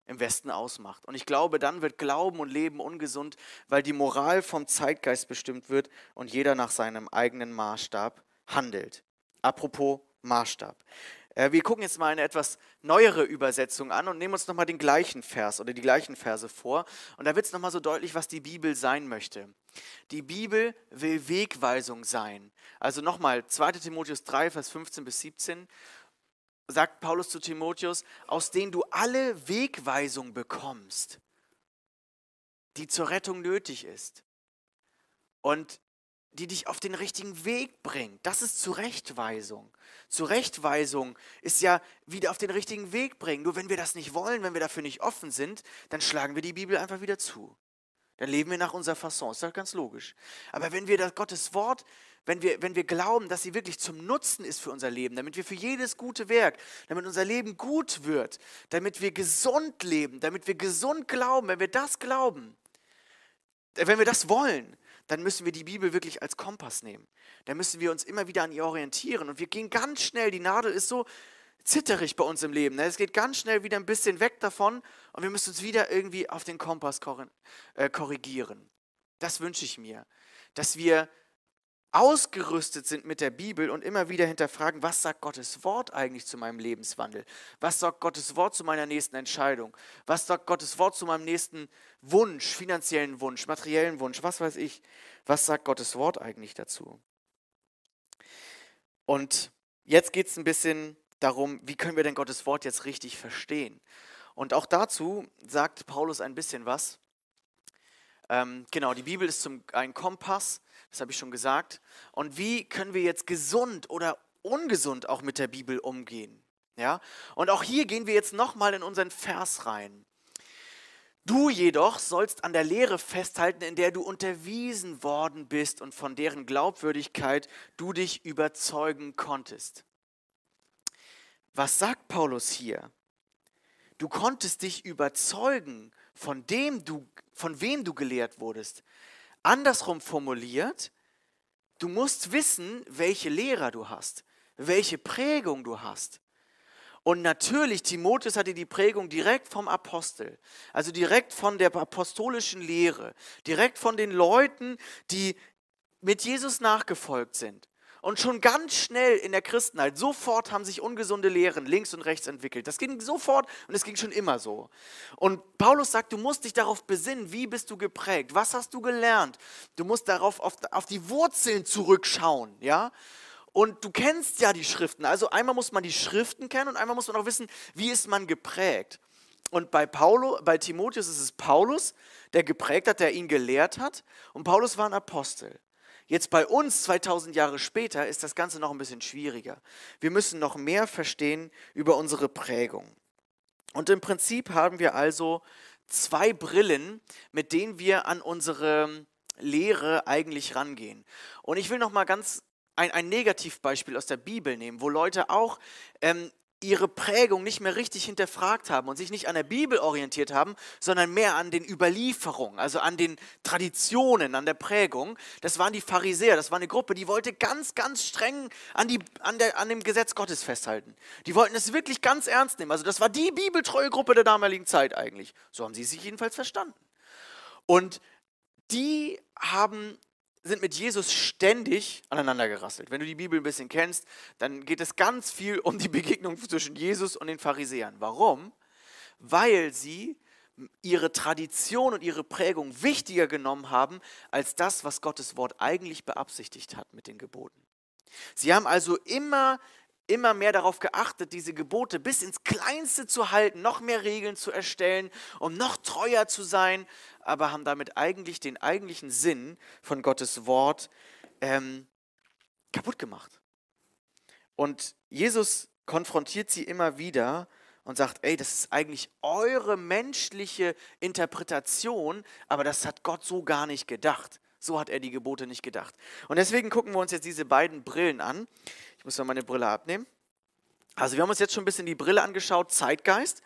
im Westen ausmacht. Und ich glaube, dann wird Glauben und Leben ungesund, weil die Moral vom Zeitgeist bestimmt wird und jeder nach seinem eigenen Maßstab handelt. Apropos Maßstab. Äh, wir gucken jetzt mal eine etwas neuere Übersetzung an und nehmen uns nochmal den gleichen Vers oder die gleichen Verse vor. Und da wird es nochmal so deutlich, was die Bibel sein möchte. Die Bibel will Wegweisung sein. Also nochmal, 2 Timotheus 3, Vers 15 bis 17 sagt Paulus zu Timotheus, aus denen du alle Wegweisung bekommst, die zur Rettung nötig ist. Und die dich auf den richtigen Weg bringt. Das ist Zurechtweisung. Zurechtweisung ist ja wieder auf den richtigen Weg bringen. Nur wenn wir das nicht wollen, wenn wir dafür nicht offen sind, dann schlagen wir die Bibel einfach wieder zu. Dann leben wir nach unserer Fasson. Ist doch ganz logisch. Aber wenn wir das Gottes Wort, wenn wir, wenn wir glauben, dass sie wirklich zum Nutzen ist für unser Leben, damit wir für jedes gute Werk, damit unser Leben gut wird, damit wir gesund leben, damit wir gesund glauben, wenn wir das glauben, wenn wir das wollen, dann müssen wir die Bibel wirklich als Kompass nehmen. Da müssen wir uns immer wieder an ihr orientieren. Und wir gehen ganz schnell, die Nadel ist so zitterig bei uns im Leben. Ne? Es geht ganz schnell wieder ein bisschen weg davon und wir müssen uns wieder irgendwie auf den Kompass äh, korrigieren. Das wünsche ich mir, dass wir ausgerüstet sind mit der Bibel und immer wieder hinterfragen, was sagt Gottes Wort eigentlich zu meinem Lebenswandel? Was sagt Gottes Wort zu meiner nächsten Entscheidung? Was sagt Gottes Wort zu meinem nächsten Wunsch, finanziellen Wunsch, materiellen Wunsch? Was weiß ich? Was sagt Gottes Wort eigentlich dazu? Und jetzt geht es ein bisschen darum, wie können wir denn Gottes Wort jetzt richtig verstehen? Und auch dazu sagt Paulus ein bisschen was. Ähm, genau, die Bibel ist zum, ein Kompass, das habe ich schon gesagt. Und wie können wir jetzt gesund oder ungesund auch mit der Bibel umgehen? Ja? Und auch hier gehen wir jetzt nochmal in unseren Vers rein. Du jedoch sollst an der Lehre festhalten, in der du unterwiesen worden bist und von deren Glaubwürdigkeit du dich überzeugen konntest. Was sagt Paulus hier? Du konntest dich überzeugen von dem du, von wem du gelehrt wurdest. Andersrum formuliert, du musst wissen, welche Lehrer du hast, welche Prägung du hast. Und natürlich, Timotheus hatte die Prägung direkt vom Apostel, also direkt von der apostolischen Lehre, direkt von den Leuten, die mit Jesus nachgefolgt sind. Und schon ganz schnell in der Christenheit, sofort haben sich ungesunde Lehren links und rechts entwickelt. Das ging sofort und es ging schon immer so. Und Paulus sagt, du musst dich darauf besinnen, wie bist du geprägt, was hast du gelernt. Du musst darauf auf, auf die Wurzeln zurückschauen, ja. Und du kennst ja die Schriften. Also einmal muss man die Schriften kennen und einmal muss man auch wissen, wie ist man geprägt. Und bei, Paulo, bei Timotheus ist es Paulus, der geprägt hat, der ihn gelehrt hat. Und Paulus war ein Apostel. Jetzt bei uns 2000 Jahre später ist das Ganze noch ein bisschen schwieriger. Wir müssen noch mehr verstehen über unsere Prägung. Und im Prinzip haben wir also zwei Brillen, mit denen wir an unsere Lehre eigentlich rangehen. Und ich will noch mal ganz ein, ein Negativbeispiel aus der Bibel nehmen, wo Leute auch ähm, ihre Prägung nicht mehr richtig hinterfragt haben und sich nicht an der Bibel orientiert haben, sondern mehr an den Überlieferungen, also an den Traditionen, an der Prägung. Das waren die Pharisäer, das war eine Gruppe, die wollte ganz, ganz streng an, die, an, der, an dem Gesetz Gottes festhalten. Die wollten es wirklich ganz ernst nehmen. Also das war die bibeltreue Gruppe der damaligen Zeit eigentlich. So haben sie sich jedenfalls verstanden. Und die haben sind mit Jesus ständig aneinandergerasselt. Wenn du die Bibel ein bisschen kennst, dann geht es ganz viel um die Begegnung zwischen Jesus und den Pharisäern. Warum? Weil sie ihre Tradition und ihre Prägung wichtiger genommen haben als das, was Gottes Wort eigentlich beabsichtigt hat mit den Geboten. Sie haben also immer immer mehr darauf geachtet, diese Gebote bis ins Kleinste zu halten, noch mehr Regeln zu erstellen, um noch treuer zu sein, aber haben damit eigentlich den eigentlichen Sinn von Gottes Wort ähm, kaputt gemacht. Und Jesus konfrontiert sie immer wieder und sagt, ey, das ist eigentlich eure menschliche Interpretation, aber das hat Gott so gar nicht gedacht. So hat er die Gebote nicht gedacht. Und deswegen gucken wir uns jetzt diese beiden Brillen an. Ich muss mal meine Brille abnehmen. Also wir haben uns jetzt schon ein bisschen die Brille angeschaut, Zeitgeist.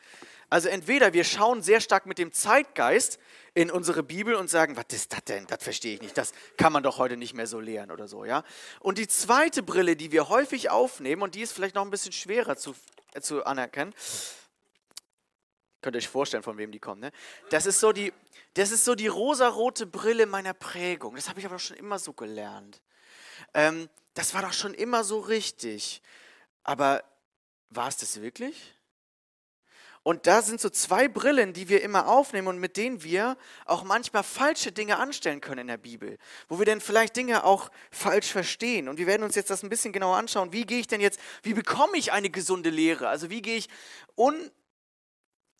Also entweder wir schauen sehr stark mit dem Zeitgeist in unsere Bibel und sagen, was ist das denn? Das verstehe ich nicht. Das kann man doch heute nicht mehr so lehren oder so, ja? Und die zweite Brille, die wir häufig aufnehmen und die ist vielleicht noch ein bisschen schwerer zu, äh, zu anerkennen. Könnt ihr euch vorstellen, von wem die kommen, ne? Das ist so die das ist so die rosarote Brille meiner Prägung. Das habe ich aber schon immer so gelernt. Ähm, das war doch schon immer so richtig. Aber war es das wirklich? Und da sind so zwei Brillen, die wir immer aufnehmen und mit denen wir auch manchmal falsche Dinge anstellen können in der Bibel, wo wir dann vielleicht Dinge auch falsch verstehen. Und wir werden uns jetzt das ein bisschen genauer anschauen. Wie gehe ich denn jetzt, wie bekomme ich eine gesunde Lehre? Also wie gehe ich un,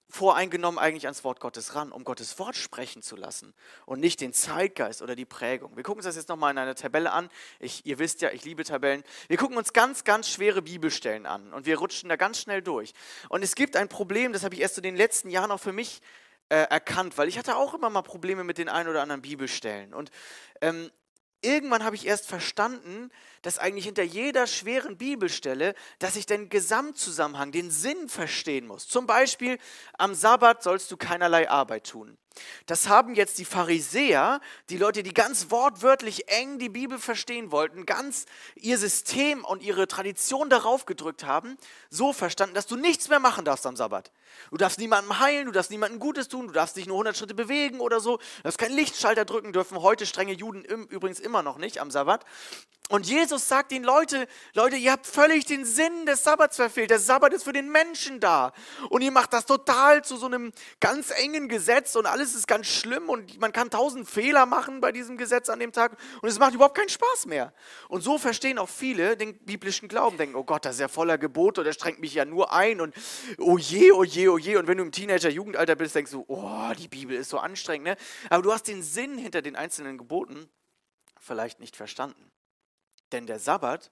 voreingenommen eigentlich ans Wort Gottes ran, um Gottes Wort sprechen zu lassen und nicht den Zeitgeist oder die Prägung. Wir gucken uns das jetzt nochmal in einer Tabelle an. Ich, ihr wisst ja, ich liebe Tabellen. Wir gucken uns ganz, ganz schwere Bibelstellen an und wir rutschen da ganz schnell durch. Und es gibt ein Problem, das habe ich erst in den letzten Jahren auch für mich äh, erkannt, weil ich hatte auch immer mal Probleme mit den ein oder anderen Bibelstellen. Und ähm, irgendwann habe ich erst verstanden, dass eigentlich hinter jeder schweren Bibelstelle, dass ich den Gesamtzusammenhang, den Sinn verstehen muss. Zum Beispiel, am Sabbat sollst du keinerlei Arbeit tun. Das haben jetzt die Pharisäer, die Leute, die ganz wortwörtlich eng die Bibel verstehen wollten, ganz ihr System und ihre Tradition darauf gedrückt haben, so verstanden, dass du nichts mehr machen darfst am Sabbat. Du darfst niemandem heilen, du darfst niemandem Gutes tun, du darfst dich nur 100 Schritte bewegen oder so. Du darfst keinen Lichtschalter drücken, dürfen heute strenge Juden übrigens immer noch nicht am Sabbat. Und Jesus sagt den Leute, Leute, ihr habt völlig den Sinn des Sabbats verfehlt. Der Sabbat ist für den Menschen da. Und ihr macht das total zu so einem ganz engen Gesetz und alles ist ganz schlimm und man kann tausend Fehler machen bei diesem Gesetz an dem Tag und es macht überhaupt keinen Spaß mehr. Und so verstehen auch viele den biblischen Glauben, denken, oh Gott, das ist ja voller Gebote und der strengt mich ja nur ein und oh je, oh je, oh je. Und wenn du im Teenager-Jugendalter bist, denkst du, oh, die Bibel ist so anstrengend. Ne? Aber du hast den Sinn hinter den einzelnen Geboten vielleicht nicht verstanden. Denn der Sabbat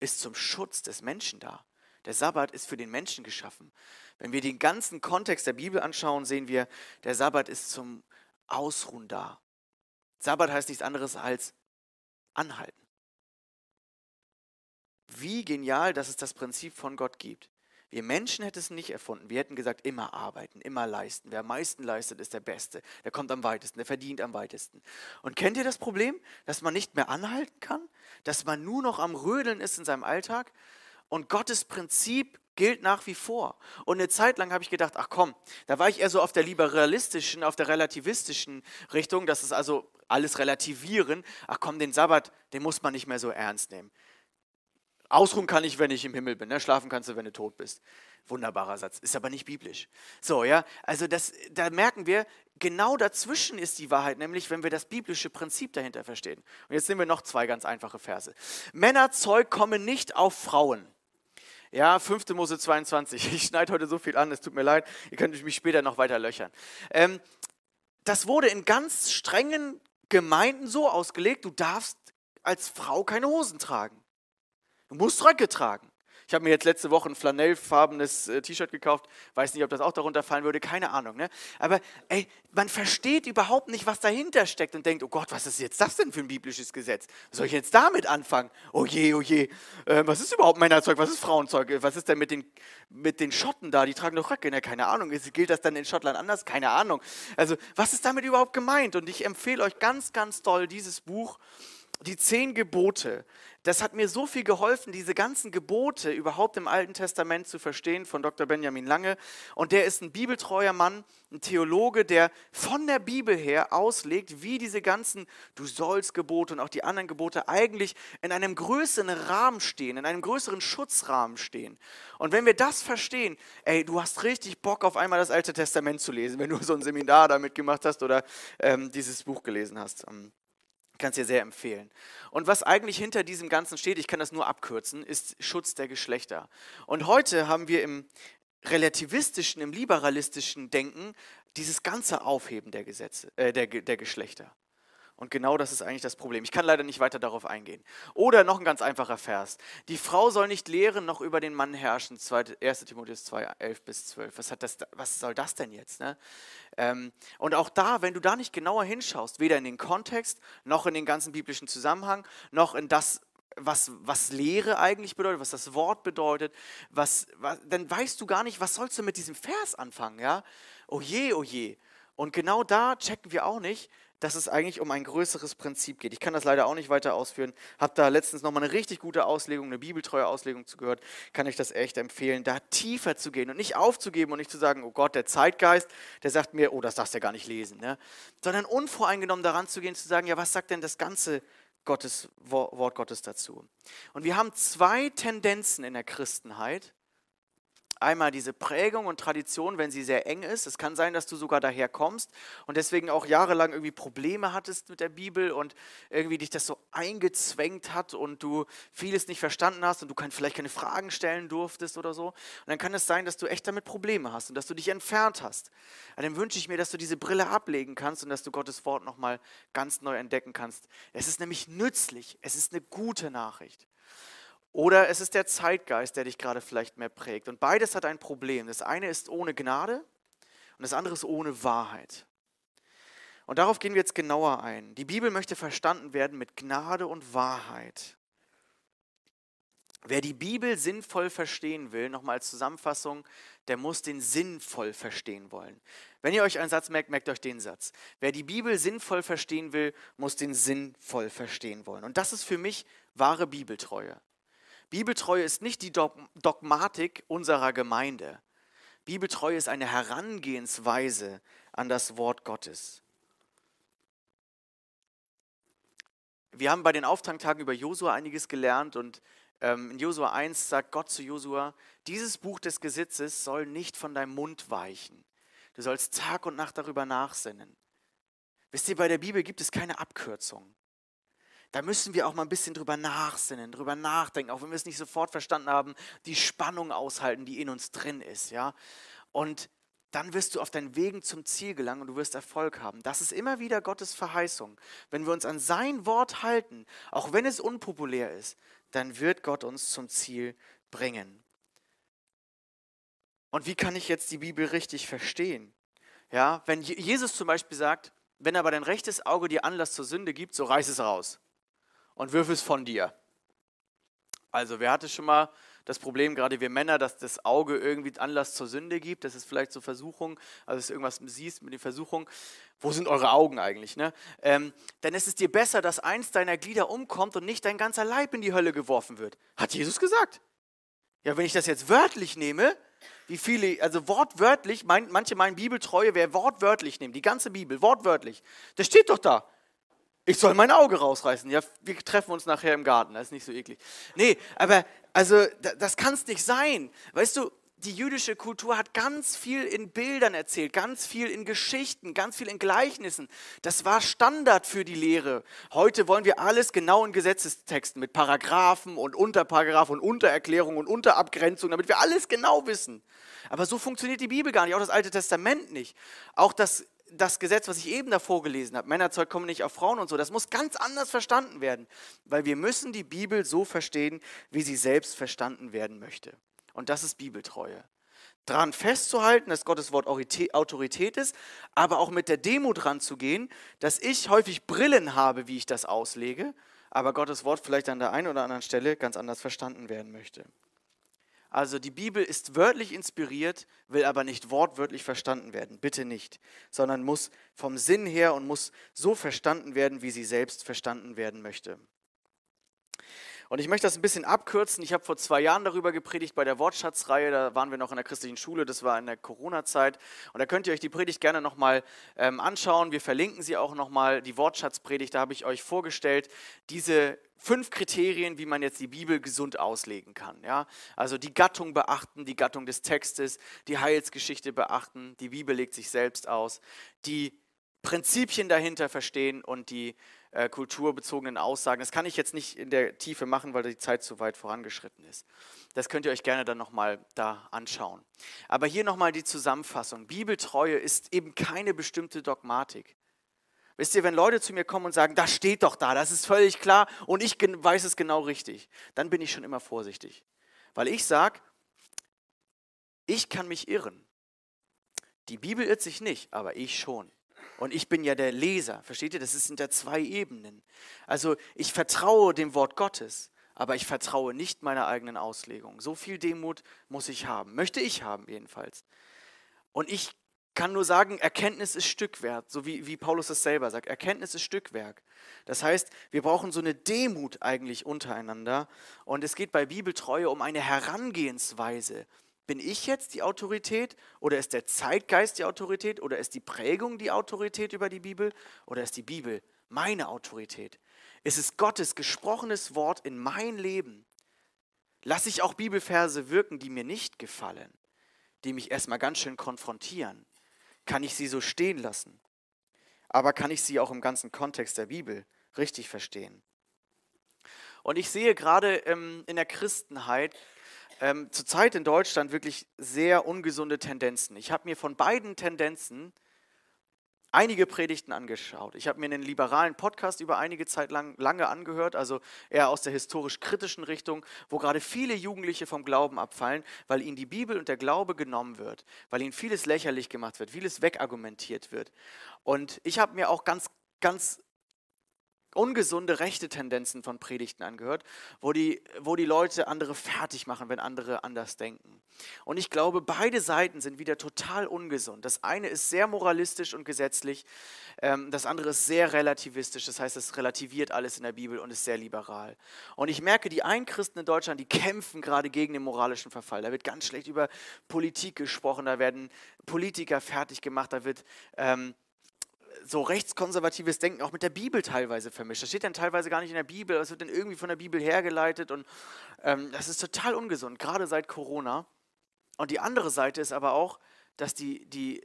ist zum Schutz des Menschen da. Der Sabbat ist für den Menschen geschaffen. Wenn wir den ganzen Kontext der Bibel anschauen, sehen wir, der Sabbat ist zum Ausruhen da. Sabbat heißt nichts anderes als anhalten. Wie genial, dass es das Prinzip von Gott gibt. Wir Menschen hätten es nicht erfunden. Wir hätten gesagt, immer arbeiten, immer leisten. Wer am meisten leistet, ist der Beste. Der kommt am weitesten, der verdient am weitesten. Und kennt ihr das Problem, dass man nicht mehr anhalten kann? Dass man nur noch am Rödeln ist in seinem Alltag? Und Gottes Prinzip gilt nach wie vor. Und eine Zeit lang habe ich gedacht, ach komm, da war ich eher so auf der liberalistischen, auf der relativistischen Richtung, das ist also alles relativieren. Ach komm, den Sabbat, den muss man nicht mehr so ernst nehmen. Ausruhen kann ich, wenn ich im Himmel bin. Ne? Schlafen kannst du, wenn du tot bist. Wunderbarer Satz. Ist aber nicht biblisch. So, ja. Also, das, da merken wir, genau dazwischen ist die Wahrheit, nämlich wenn wir das biblische Prinzip dahinter verstehen. Und jetzt nehmen wir noch zwei ganz einfache Verse. Männerzeug kommen nicht auf Frauen. Ja, 5. Mose 22. Ich schneide heute so viel an, es tut mir leid. Ihr könnt mich später noch weiter löchern. Ähm, das wurde in ganz strengen Gemeinden so ausgelegt, du darfst als Frau keine Hosen tragen. Du musst Röcke tragen. Ich habe mir jetzt letzte Woche ein flanellfarbenes äh, T-Shirt gekauft. Weiß nicht, ob das auch darunter fallen würde, keine Ahnung. Ne? Aber ey, man versteht überhaupt nicht, was dahinter steckt und denkt, oh Gott, was ist jetzt das denn für ein biblisches Gesetz? soll ich jetzt damit anfangen? Oh je, oh je. Äh, was ist überhaupt Männerzeug? Was ist Frauenzeug? Was ist denn mit den, mit den Schotten da? Die tragen doch Röcke. Ne? Keine Ahnung. Gilt das dann in Schottland anders? Keine Ahnung. Also, was ist damit überhaupt gemeint? Und ich empfehle euch ganz, ganz toll dieses Buch die zehn Gebote, das hat mir so viel geholfen, diese ganzen Gebote überhaupt im Alten Testament zu verstehen von Dr. Benjamin Lange. Und der ist ein bibeltreuer Mann, ein Theologe, der von der Bibel her auslegt, wie diese ganzen Du sollst Gebote und auch die anderen Gebote eigentlich in einem größeren Rahmen stehen, in einem größeren Schutzrahmen stehen. Und wenn wir das verstehen, ey, du hast richtig Bock auf einmal das Alte Testament zu lesen, wenn du so ein Seminar damit gemacht hast oder ähm, dieses Buch gelesen hast. Kann es dir sehr empfehlen. Und was eigentlich hinter diesem Ganzen steht, ich kann das nur abkürzen, ist Schutz der Geschlechter. Und heute haben wir im relativistischen, im liberalistischen Denken dieses ganze Aufheben der Gesetze, äh, der, der Geschlechter. Und genau das ist eigentlich das Problem. Ich kann leider nicht weiter darauf eingehen. Oder noch ein ganz einfacher Vers. Die Frau soll nicht lehren, noch über den Mann herrschen. 1. Timotheus 2, 11 bis 12. Was, das, was soll das denn jetzt? Ne? Ähm, und auch da, wenn du da nicht genauer hinschaust, weder in den Kontext, noch in den ganzen biblischen Zusammenhang, noch in das, was, was Lehre eigentlich bedeutet, was das Wort bedeutet, was, was, dann weißt du gar nicht, was sollst du mit diesem Vers anfangen, ja? Oh je, oh je. Und genau da checken wir auch nicht, dass es eigentlich um ein größeres Prinzip geht. Ich kann das leider auch nicht weiter ausführen. Habe da letztens nochmal eine richtig gute Auslegung, eine bibeltreue Auslegung zu gehört. Kann ich das echt empfehlen, da tiefer zu gehen und nicht aufzugeben und nicht zu sagen, oh Gott, der Zeitgeist, der sagt mir, oh, das darfst du ja gar nicht lesen. Ne? Sondern unvoreingenommen daran zu gehen, zu sagen, ja, was sagt denn das ganze Gottes, Wort Gottes dazu? Und wir haben zwei Tendenzen in der Christenheit einmal diese Prägung und Tradition, wenn sie sehr eng ist. Es kann sein, dass du sogar daher kommst und deswegen auch jahrelang irgendwie Probleme hattest mit der Bibel und irgendwie dich das so eingezwängt hat und du vieles nicht verstanden hast und du vielleicht keine Fragen stellen durftest oder so. Und dann kann es sein, dass du echt damit Probleme hast und dass du dich entfernt hast. Aber dann wünsche ich mir, dass du diese Brille ablegen kannst und dass du Gottes Wort nochmal ganz neu entdecken kannst. Es ist nämlich nützlich, es ist eine gute Nachricht. Oder es ist der Zeitgeist, der dich gerade vielleicht mehr prägt. Und beides hat ein Problem. Das eine ist ohne Gnade und das andere ist ohne Wahrheit. Und darauf gehen wir jetzt genauer ein. Die Bibel möchte verstanden werden mit Gnade und Wahrheit. Wer die Bibel sinnvoll verstehen will, nochmal als Zusammenfassung, der muss den sinnvoll verstehen wollen. Wenn ihr euch einen Satz merkt, merkt euch den Satz. Wer die Bibel sinnvoll verstehen will, muss den sinnvoll verstehen wollen. Und das ist für mich wahre Bibeltreue. Bibeltreue ist nicht die Dogmatik unserer Gemeinde. Bibeltreue ist eine Herangehensweise an das Wort Gottes. Wir haben bei den Auftakttagen über Josua einiges gelernt und ähm, in Josua 1 sagt Gott zu Josua, dieses Buch des Gesetzes soll nicht von deinem Mund weichen. Du sollst Tag und Nacht darüber nachsinnen. Wisst ihr, bei der Bibel gibt es keine Abkürzung. Da müssen wir auch mal ein bisschen drüber nachsinnen, drüber nachdenken, auch wenn wir es nicht sofort verstanden haben, die Spannung aushalten, die in uns drin ist, ja. Und dann wirst du auf deinen Wegen zum Ziel gelangen und du wirst Erfolg haben. Das ist immer wieder Gottes Verheißung. Wenn wir uns an sein Wort halten, auch wenn es unpopulär ist, dann wird Gott uns zum Ziel bringen. Und wie kann ich jetzt die Bibel richtig verstehen? Ja, wenn Jesus zum Beispiel sagt, wenn aber dein rechtes Auge dir Anlass zur Sünde gibt, so reiß es raus und wirf es von dir. Also, wer hatte schon mal das Problem, gerade wir Männer, dass das Auge irgendwie Anlass zur Sünde gibt. Das ist vielleicht zur Versuchung, also dass du irgendwas siehst mit den Versuchungen. Wo sind eure Augen eigentlich? Ne? Ähm, dann ist es dir besser, dass eins deiner Glieder umkommt und nicht dein ganzer Leib in die Hölle geworfen wird. Hat Jesus gesagt. Ja, wenn ich das jetzt wörtlich nehme, wie viele, also wortwörtlich, mein, manche meinen Bibeltreue, wer wortwörtlich nimmt, die ganze Bibel, wortwörtlich, das steht doch da. Ich soll mein Auge rausreißen. Ja, wir treffen uns nachher im Garten, das ist nicht so eklig. Nee, aber also das kann es nicht sein. Weißt du, die jüdische Kultur hat ganz viel in Bildern erzählt, ganz viel in Geschichten, ganz viel in Gleichnissen. Das war Standard für die Lehre. Heute wollen wir alles genau in Gesetzestexten mit Paragraphen und Unterparagraphen und Untererklärungen und Unterabgrenzungen, damit wir alles genau wissen. Aber so funktioniert die Bibel gar nicht, auch das Alte Testament nicht. Auch das das Gesetz, was ich eben davor gelesen habe, Männerzeug kommen nicht auf Frauen und so, das muss ganz anders verstanden werden, weil wir müssen die Bibel so verstehen, wie sie selbst verstanden werden möchte. Und das ist Bibeltreue. Daran festzuhalten, dass Gottes Wort Autorität ist, aber auch mit der Demut ranzugehen, dass ich häufig Brillen habe, wie ich das auslege, aber Gottes Wort vielleicht an der einen oder anderen Stelle ganz anders verstanden werden möchte. Also die Bibel ist wörtlich inspiriert, will aber nicht wortwörtlich verstanden werden. Bitte nicht. Sondern muss vom Sinn her und muss so verstanden werden, wie sie selbst verstanden werden möchte. Und ich möchte das ein bisschen abkürzen. Ich habe vor zwei Jahren darüber gepredigt bei der Wortschatzreihe. Da waren wir noch in der christlichen Schule. Das war in der Corona-Zeit. Und da könnt ihr euch die Predigt gerne nochmal ähm, anschauen. Wir verlinken sie auch nochmal. Die Wortschatzpredigt, da habe ich euch vorgestellt, diese fünf Kriterien, wie man jetzt die Bibel gesund auslegen kann. Ja? Also die Gattung beachten, die Gattung des Textes, die Heilsgeschichte beachten, die Bibel legt sich selbst aus, die Prinzipien dahinter verstehen und die äh, kulturbezogenen Aussagen. Das kann ich jetzt nicht in der Tiefe machen, weil die Zeit zu weit vorangeschritten ist. Das könnt ihr euch gerne dann nochmal da anschauen. Aber hier nochmal die Zusammenfassung. Bibeltreue ist eben keine bestimmte Dogmatik. Wisst ihr, wenn Leute zu mir kommen und sagen, das steht doch da, das ist völlig klar und ich weiß es genau richtig, dann bin ich schon immer vorsichtig. Weil ich sage, ich kann mich irren. Die Bibel irrt sich nicht, aber ich schon. Und ich bin ja der Leser, versteht ihr? Das sind ja zwei Ebenen. Also ich vertraue dem Wort Gottes, aber ich vertraue nicht meiner eigenen Auslegung. So viel Demut muss ich haben, möchte ich haben jedenfalls. Und ich kann nur sagen, Erkenntnis ist Stückwerk, so wie, wie Paulus es selber sagt. Erkenntnis ist Stückwerk. Das heißt, wir brauchen so eine Demut eigentlich untereinander. Und es geht bei Bibeltreue um eine Herangehensweise, bin ich jetzt die Autorität oder ist der Zeitgeist die Autorität oder ist die Prägung die Autorität über die Bibel oder ist die Bibel meine Autorität? Ist es Gottes gesprochenes Wort in mein Leben? Lasse ich auch Bibelverse wirken, die mir nicht gefallen, die mich erstmal ganz schön konfrontieren? Kann ich sie so stehen lassen? Aber kann ich sie auch im ganzen Kontext der Bibel richtig verstehen? Und ich sehe gerade ähm, in der Christenheit ähm, zurzeit in Deutschland wirklich sehr ungesunde Tendenzen. Ich habe mir von beiden Tendenzen einige Predigten angeschaut. Ich habe mir einen liberalen Podcast über einige Zeit lang lange angehört, also eher aus der historisch-kritischen Richtung, wo gerade viele Jugendliche vom Glauben abfallen, weil ihnen die Bibel und der Glaube genommen wird, weil ihnen vieles lächerlich gemacht wird, vieles wegargumentiert wird. Und ich habe mir auch ganz, ganz ungesunde rechte Tendenzen von Predigten angehört, wo die, wo die Leute andere fertig machen, wenn andere anders denken. Und ich glaube, beide Seiten sind wieder total ungesund. Das eine ist sehr moralistisch und gesetzlich, ähm, das andere ist sehr relativistisch, das heißt, es relativiert alles in der Bibel und ist sehr liberal. Und ich merke, die einen Christen in Deutschland, die kämpfen gerade gegen den moralischen Verfall. Da wird ganz schlecht über Politik gesprochen, da werden Politiker fertig gemacht, da wird... Ähm, so rechtskonservatives Denken auch mit der Bibel teilweise vermischt. Das steht dann teilweise gar nicht in der Bibel, es wird dann irgendwie von der Bibel hergeleitet und ähm, das ist total ungesund, gerade seit Corona. Und die andere Seite ist aber auch, dass die, die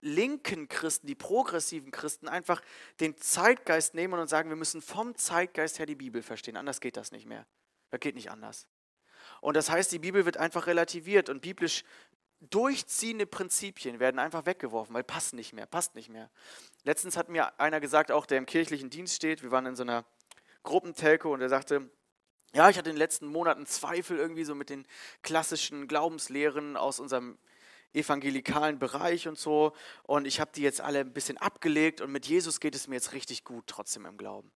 linken Christen, die progressiven Christen einfach den Zeitgeist nehmen und sagen, wir müssen vom Zeitgeist her die Bibel verstehen, anders geht das nicht mehr. Das geht nicht anders. Und das heißt, die Bibel wird einfach relativiert und biblisch durchziehende Prinzipien werden einfach weggeworfen, weil passt nicht mehr, passt nicht mehr. Letztens hat mir einer gesagt, auch der im kirchlichen Dienst steht, wir waren in so einer Gruppentelco und er sagte, ja, ich hatte in den letzten Monaten Zweifel irgendwie so mit den klassischen Glaubenslehren aus unserem evangelikalen Bereich und so und ich habe die jetzt alle ein bisschen abgelegt und mit Jesus geht es mir jetzt richtig gut trotzdem im Glauben.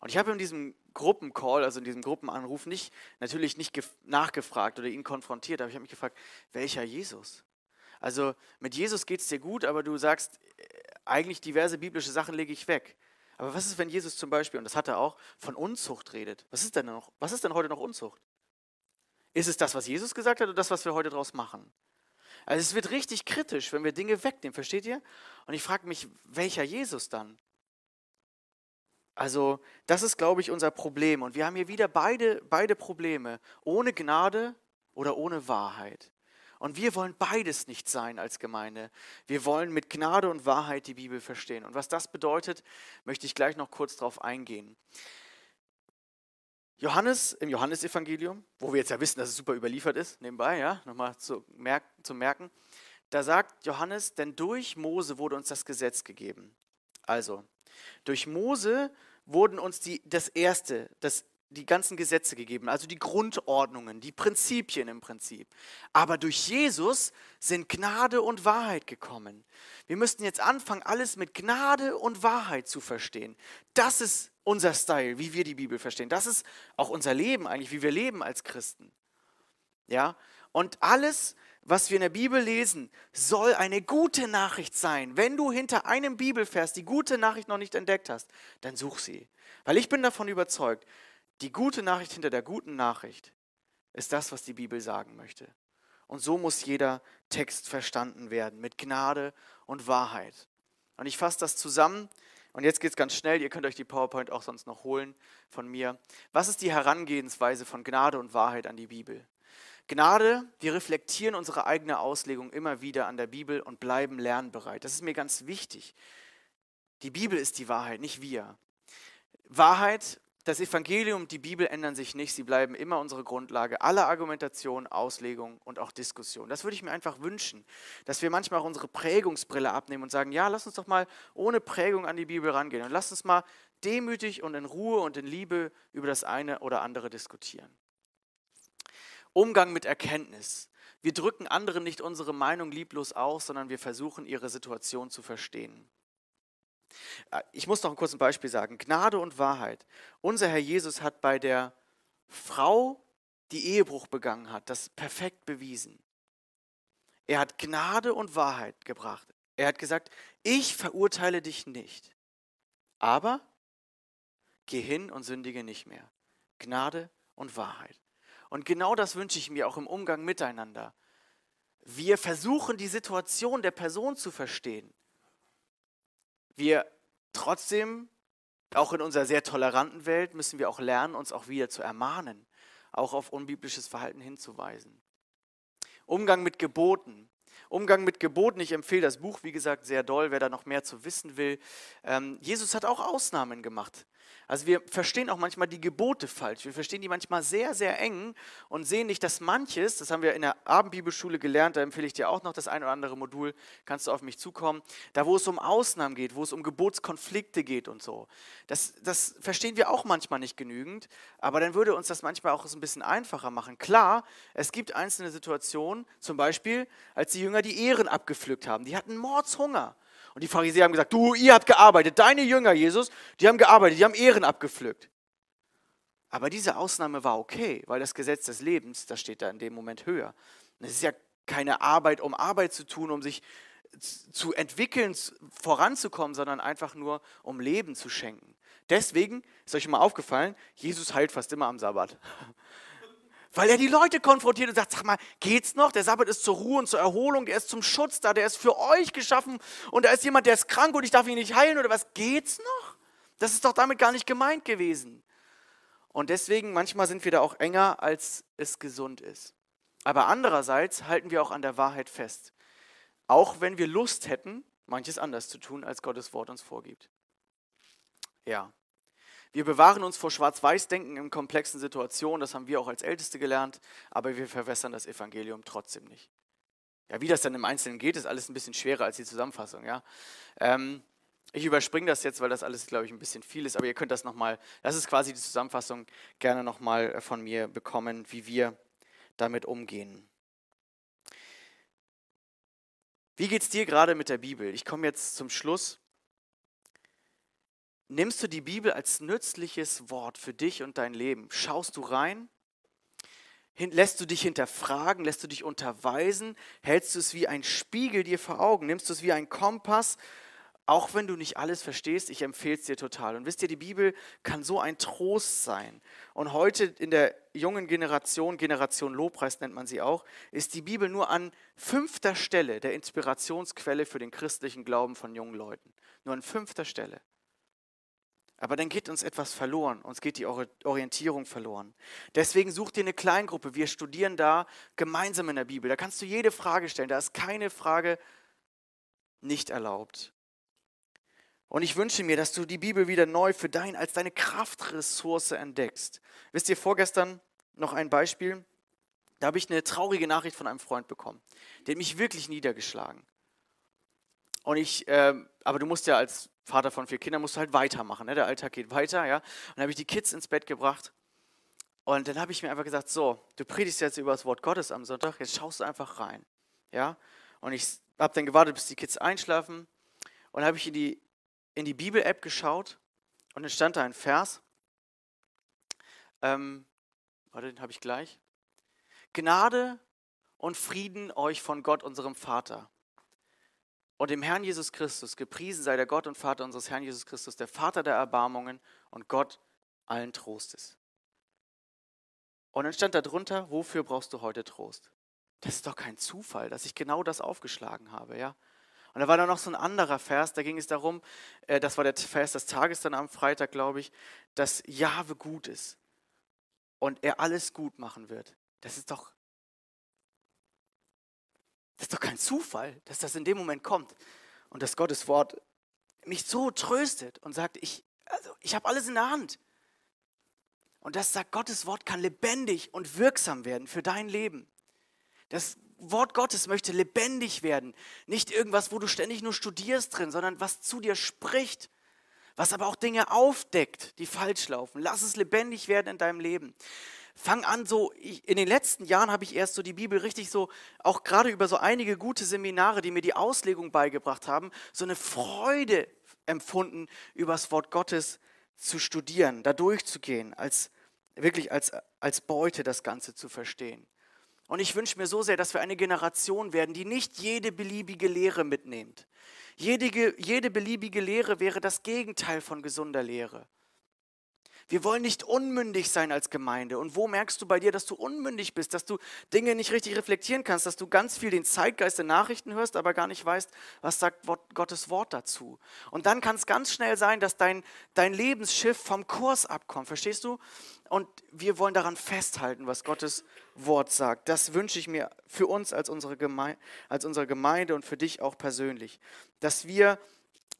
Und ich habe in diesem Gruppencall, also in diesem Gruppenanruf, nicht, natürlich nicht nachgefragt oder ihn konfrontiert, aber ich habe mich gefragt, welcher Jesus? Also mit Jesus geht es dir gut, aber du sagst, äh, eigentlich diverse biblische Sachen lege ich weg. Aber was ist, wenn Jesus zum Beispiel, und das hat er auch, von Unzucht redet? Was ist denn noch? Was ist denn heute noch Unzucht? Ist es das, was Jesus gesagt hat, oder das, was wir heute daraus machen? Also es wird richtig kritisch, wenn wir Dinge wegnehmen, versteht ihr? Und ich frage mich, welcher Jesus dann? Also das ist, glaube ich, unser Problem. Und wir haben hier wieder beide, beide Probleme. Ohne Gnade oder ohne Wahrheit. Und wir wollen beides nicht sein als Gemeinde. Wir wollen mit Gnade und Wahrheit die Bibel verstehen. Und was das bedeutet, möchte ich gleich noch kurz darauf eingehen. Johannes im Johannesevangelium, wo wir jetzt ja wissen, dass es super überliefert ist, nebenbei, ja, nochmal zu, merk zu merken, da sagt Johannes, denn durch Mose wurde uns das Gesetz gegeben. Also, durch Mose wurden uns die, das Erste, das, die ganzen Gesetze gegeben, also die Grundordnungen, die Prinzipien im Prinzip. Aber durch Jesus sind Gnade und Wahrheit gekommen. Wir müssten jetzt anfangen, alles mit Gnade und Wahrheit zu verstehen. Das ist unser Style, wie wir die Bibel verstehen. Das ist auch unser Leben eigentlich, wie wir leben als Christen. Ja? Und alles, was wir in der Bibel lesen, soll eine gute Nachricht sein. Wenn du hinter einem Bibelvers die gute Nachricht noch nicht entdeckt hast, dann such sie. Weil ich bin davon überzeugt, die gute Nachricht hinter der guten Nachricht ist das, was die Bibel sagen möchte. Und so muss jeder Text verstanden werden, mit Gnade und Wahrheit. Und ich fasse das zusammen. Und jetzt geht es ganz schnell. Ihr könnt euch die PowerPoint auch sonst noch holen von mir. Was ist die Herangehensweise von Gnade und Wahrheit an die Bibel? Gnade, wir reflektieren unsere eigene Auslegung immer wieder an der Bibel und bleiben lernbereit. Das ist mir ganz wichtig. Die Bibel ist die Wahrheit, nicht wir. Wahrheit, das Evangelium, die Bibel ändern sich nicht, sie bleiben immer unsere Grundlage aller Argumentation, Auslegung und auch Diskussion. Das würde ich mir einfach wünschen, dass wir manchmal auch unsere Prägungsbrille abnehmen und sagen, ja, lass uns doch mal ohne Prägung an die Bibel rangehen und lass uns mal demütig und in Ruhe und in Liebe über das eine oder andere diskutieren. Umgang mit Erkenntnis. Wir drücken anderen nicht unsere Meinung lieblos aus, sondern wir versuchen, ihre Situation zu verstehen. Äh, ich muss noch ein kurzes Beispiel sagen. Gnade und Wahrheit. Unser Herr Jesus hat bei der Frau, die Ehebruch begangen hat, das perfekt bewiesen. Er hat Gnade und Wahrheit gebracht. Er hat gesagt, ich verurteile dich nicht, aber geh hin und sündige nicht mehr. Gnade und Wahrheit. Und genau das wünsche ich mir auch im Umgang miteinander. Wir versuchen die Situation der Person zu verstehen. Wir trotzdem, auch in unserer sehr toleranten Welt, müssen wir auch lernen, uns auch wieder zu ermahnen, auch auf unbiblisches Verhalten hinzuweisen. Umgang mit Geboten. Umgang mit Geboten, ich empfehle das Buch, wie gesagt, sehr doll, wer da noch mehr zu wissen will. Ähm, Jesus hat auch Ausnahmen gemacht. Also wir verstehen auch manchmal die Gebote falsch. Wir verstehen die manchmal sehr, sehr eng und sehen nicht, dass manches, das haben wir in der Abendbibelschule gelernt, da empfehle ich dir auch noch das ein oder andere Modul, kannst du auf mich zukommen, da wo es um Ausnahmen geht, wo es um Gebotskonflikte geht und so. Das, das verstehen wir auch manchmal nicht genügend, aber dann würde uns das manchmal auch ein bisschen einfacher machen. Klar, es gibt einzelne Situationen, zum Beispiel, als die Jünger die Ehren abgepflückt haben, die hatten Mordshunger. Und die Pharisäer haben gesagt, du, ihr habt gearbeitet, deine Jünger, Jesus, die haben gearbeitet, die haben Ehren abgepflückt. Aber diese Ausnahme war okay, weil das Gesetz des Lebens, das steht da in dem Moment höher. es ist ja keine Arbeit, um Arbeit zu tun, um sich zu entwickeln, voranzukommen, sondern einfach nur, um Leben zu schenken. Deswegen, ist euch mal aufgefallen, Jesus heilt fast immer am Sabbat. Weil er die Leute konfrontiert und sagt, sag mal, geht's noch? Der Sabbat ist zur Ruhe und zur Erholung, der ist zum Schutz da, der ist für euch geschaffen und da ist jemand, der ist krank und ich darf ihn nicht heilen oder was? Geht's noch? Das ist doch damit gar nicht gemeint gewesen. Und deswegen, manchmal sind wir da auch enger, als es gesund ist. Aber andererseits halten wir auch an der Wahrheit fest. Auch wenn wir Lust hätten, manches anders zu tun, als Gottes Wort uns vorgibt. Ja. Wir bewahren uns vor Schwarz-Weiß-Denken in komplexen Situationen, das haben wir auch als Älteste gelernt, aber wir verwässern das Evangelium trotzdem nicht. Ja, wie das dann im Einzelnen geht, ist alles ein bisschen schwerer als die Zusammenfassung. Ja. Ähm, ich überspringe das jetzt, weil das alles, glaube ich, ein bisschen viel ist, aber ihr könnt das nochmal, das ist quasi die Zusammenfassung, gerne nochmal von mir bekommen, wie wir damit umgehen. Wie geht es dir gerade mit der Bibel? Ich komme jetzt zum Schluss. Nimmst du die Bibel als nützliches Wort für dich und dein Leben? Schaust du rein? Lässt du dich hinterfragen? Lässt du dich unterweisen? Hältst du es wie ein Spiegel dir vor Augen? Nimmst du es wie ein Kompass auch wenn du nicht alles verstehst, ich empfehle es dir total. Und wisst ihr, die Bibel kann so ein Trost sein. Und heute in der jungen Generation, Generation Lobpreis nennt man sie auch, ist die Bibel nur an fünfter Stelle der Inspirationsquelle für den christlichen Glauben von jungen Leuten. Nur an fünfter Stelle. Aber dann geht uns etwas verloren, uns geht die Orientierung verloren. Deswegen such dir eine Kleingruppe. Wir studieren da gemeinsam in der Bibel. Da kannst du jede Frage stellen. Da ist keine Frage nicht erlaubt. Und ich wünsche mir, dass du die Bibel wieder neu für dein, als deine Kraftressource entdeckst. Wisst ihr, vorgestern noch ein Beispiel. Da habe ich eine traurige Nachricht von einem Freund bekommen. Der hat mich wirklich niedergeschlagen. Und ich, äh, aber du musst ja als Vater von vier Kindern musst du halt weitermachen. Ne? Der Alltag geht weiter, ja. Und dann habe ich die Kids ins Bett gebracht. Und dann habe ich mir einfach gesagt, so, du predigst jetzt über das Wort Gottes am Sonntag, jetzt schaust du einfach rein, ja. Und ich habe dann gewartet, bis die Kids einschlafen. Und habe ich in die in die Bibel-App geschaut und es stand da ein Vers. Ähm, warte, den habe ich gleich. Gnade und Frieden euch von Gott, unserem Vater. Und dem Herrn Jesus Christus, gepriesen sei der Gott und Vater unseres Herrn Jesus Christus, der Vater der Erbarmungen und Gott allen Trostes. Und dann stand da drunter, wofür brauchst du heute Trost? Das ist doch kein Zufall, dass ich genau das aufgeschlagen habe, ja? Und da war dann noch so ein anderer Vers, da ging es darum, äh, das war der Vers des Tages dann am Freitag, glaube ich, dass Jahwe gut ist und er alles gut machen wird. Das ist doch, das ist doch kein Zufall, dass das in dem Moment kommt und dass Gottes Wort mich so tröstet und sagt, ich, also ich habe alles in der Hand. Und das sagt, Gottes Wort kann lebendig und wirksam werden für dein Leben. Das Wort Gottes möchte lebendig werden. Nicht irgendwas, wo du ständig nur studierst drin, sondern was zu dir spricht, was aber auch Dinge aufdeckt, die falsch laufen. Lass es lebendig werden in deinem Leben. Fang an, so, in den letzten Jahren habe ich erst so die Bibel richtig so, auch gerade über so einige gute Seminare, die mir die Auslegung beigebracht haben, so eine Freude empfunden, über das Wort Gottes zu studieren, da durchzugehen, als wirklich als, als Beute das Ganze zu verstehen. Und ich wünsche mir so sehr, dass wir eine Generation werden, die nicht jede beliebige Lehre mitnimmt. Jede, jede beliebige Lehre wäre das Gegenteil von gesunder Lehre. Wir wollen nicht unmündig sein als Gemeinde. Und wo merkst du bei dir, dass du unmündig bist, dass du Dinge nicht richtig reflektieren kannst, dass du ganz viel den Zeitgeist der Nachrichten hörst, aber gar nicht weißt, was sagt Gottes Wort dazu. Und dann kann es ganz schnell sein, dass dein, dein Lebensschiff vom Kurs abkommt. Verstehst du? Und wir wollen daran festhalten, was Gottes Wort sagt. Das wünsche ich mir für uns als unsere, Gemeinde, als unsere Gemeinde und für dich auch persönlich. Dass wir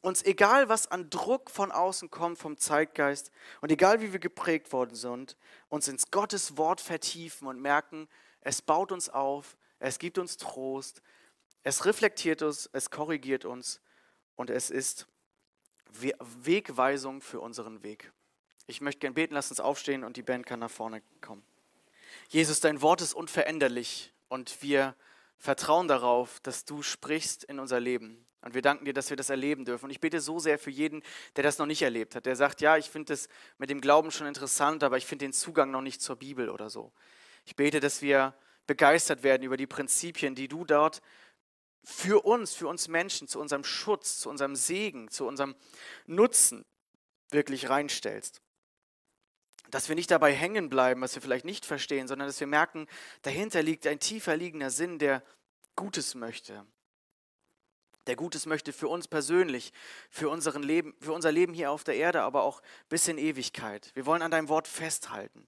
uns, egal was an Druck von außen kommt vom Zeitgeist und egal wie wir geprägt worden sind, uns ins Gottes Wort vertiefen und merken, es baut uns auf, es gibt uns Trost, es reflektiert uns, es korrigiert uns und es ist Wegweisung für unseren Weg. Ich möchte gern beten, lass uns aufstehen und die Band kann nach vorne kommen. Jesus, dein Wort ist unveränderlich und wir vertrauen darauf, dass du sprichst in unser Leben. Und wir danken dir, dass wir das erleben dürfen. Und ich bete so sehr für jeden, der das noch nicht erlebt hat, der sagt, ja, ich finde das mit dem Glauben schon interessant, aber ich finde den Zugang noch nicht zur Bibel oder so. Ich bete, dass wir begeistert werden über die Prinzipien, die du dort für uns, für uns Menschen, zu unserem Schutz, zu unserem Segen, zu unserem Nutzen wirklich reinstellst. Dass wir nicht dabei hängen bleiben, was wir vielleicht nicht verstehen, sondern dass wir merken, dahinter liegt ein tiefer liegender Sinn, der Gutes möchte. Der Gutes möchte für uns persönlich, für, unseren Leben, für unser Leben hier auf der Erde, aber auch bis in Ewigkeit. Wir wollen an deinem Wort festhalten,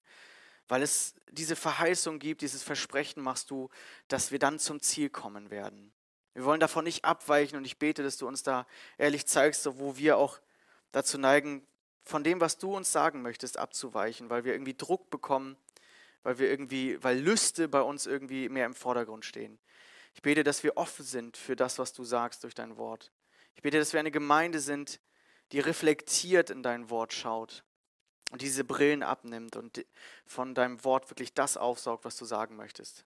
weil es diese Verheißung gibt, dieses Versprechen machst du, dass wir dann zum Ziel kommen werden. Wir wollen davon nicht abweichen und ich bete, dass du uns da ehrlich zeigst, wo wir auch dazu neigen, von dem, was du uns sagen möchtest, abzuweichen, weil wir irgendwie Druck bekommen, weil wir irgendwie, weil Lüste bei uns irgendwie mehr im Vordergrund stehen. Ich bete, dass wir offen sind für das, was du sagst durch dein Wort. Ich bete, dass wir eine Gemeinde sind, die reflektiert in dein Wort schaut und diese Brillen abnimmt und von deinem Wort wirklich das aufsaugt, was du sagen möchtest.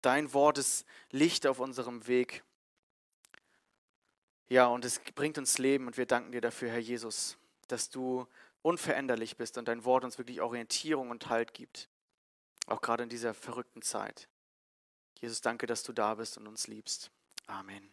Dein Wort ist Licht auf unserem Weg. Ja, und es bringt uns Leben und wir danken dir dafür, Herr Jesus, dass du unveränderlich bist und dein Wort uns wirklich Orientierung und Halt gibt. Auch gerade in dieser verrückten Zeit. Jesus, danke, dass du da bist und uns liebst. Amen.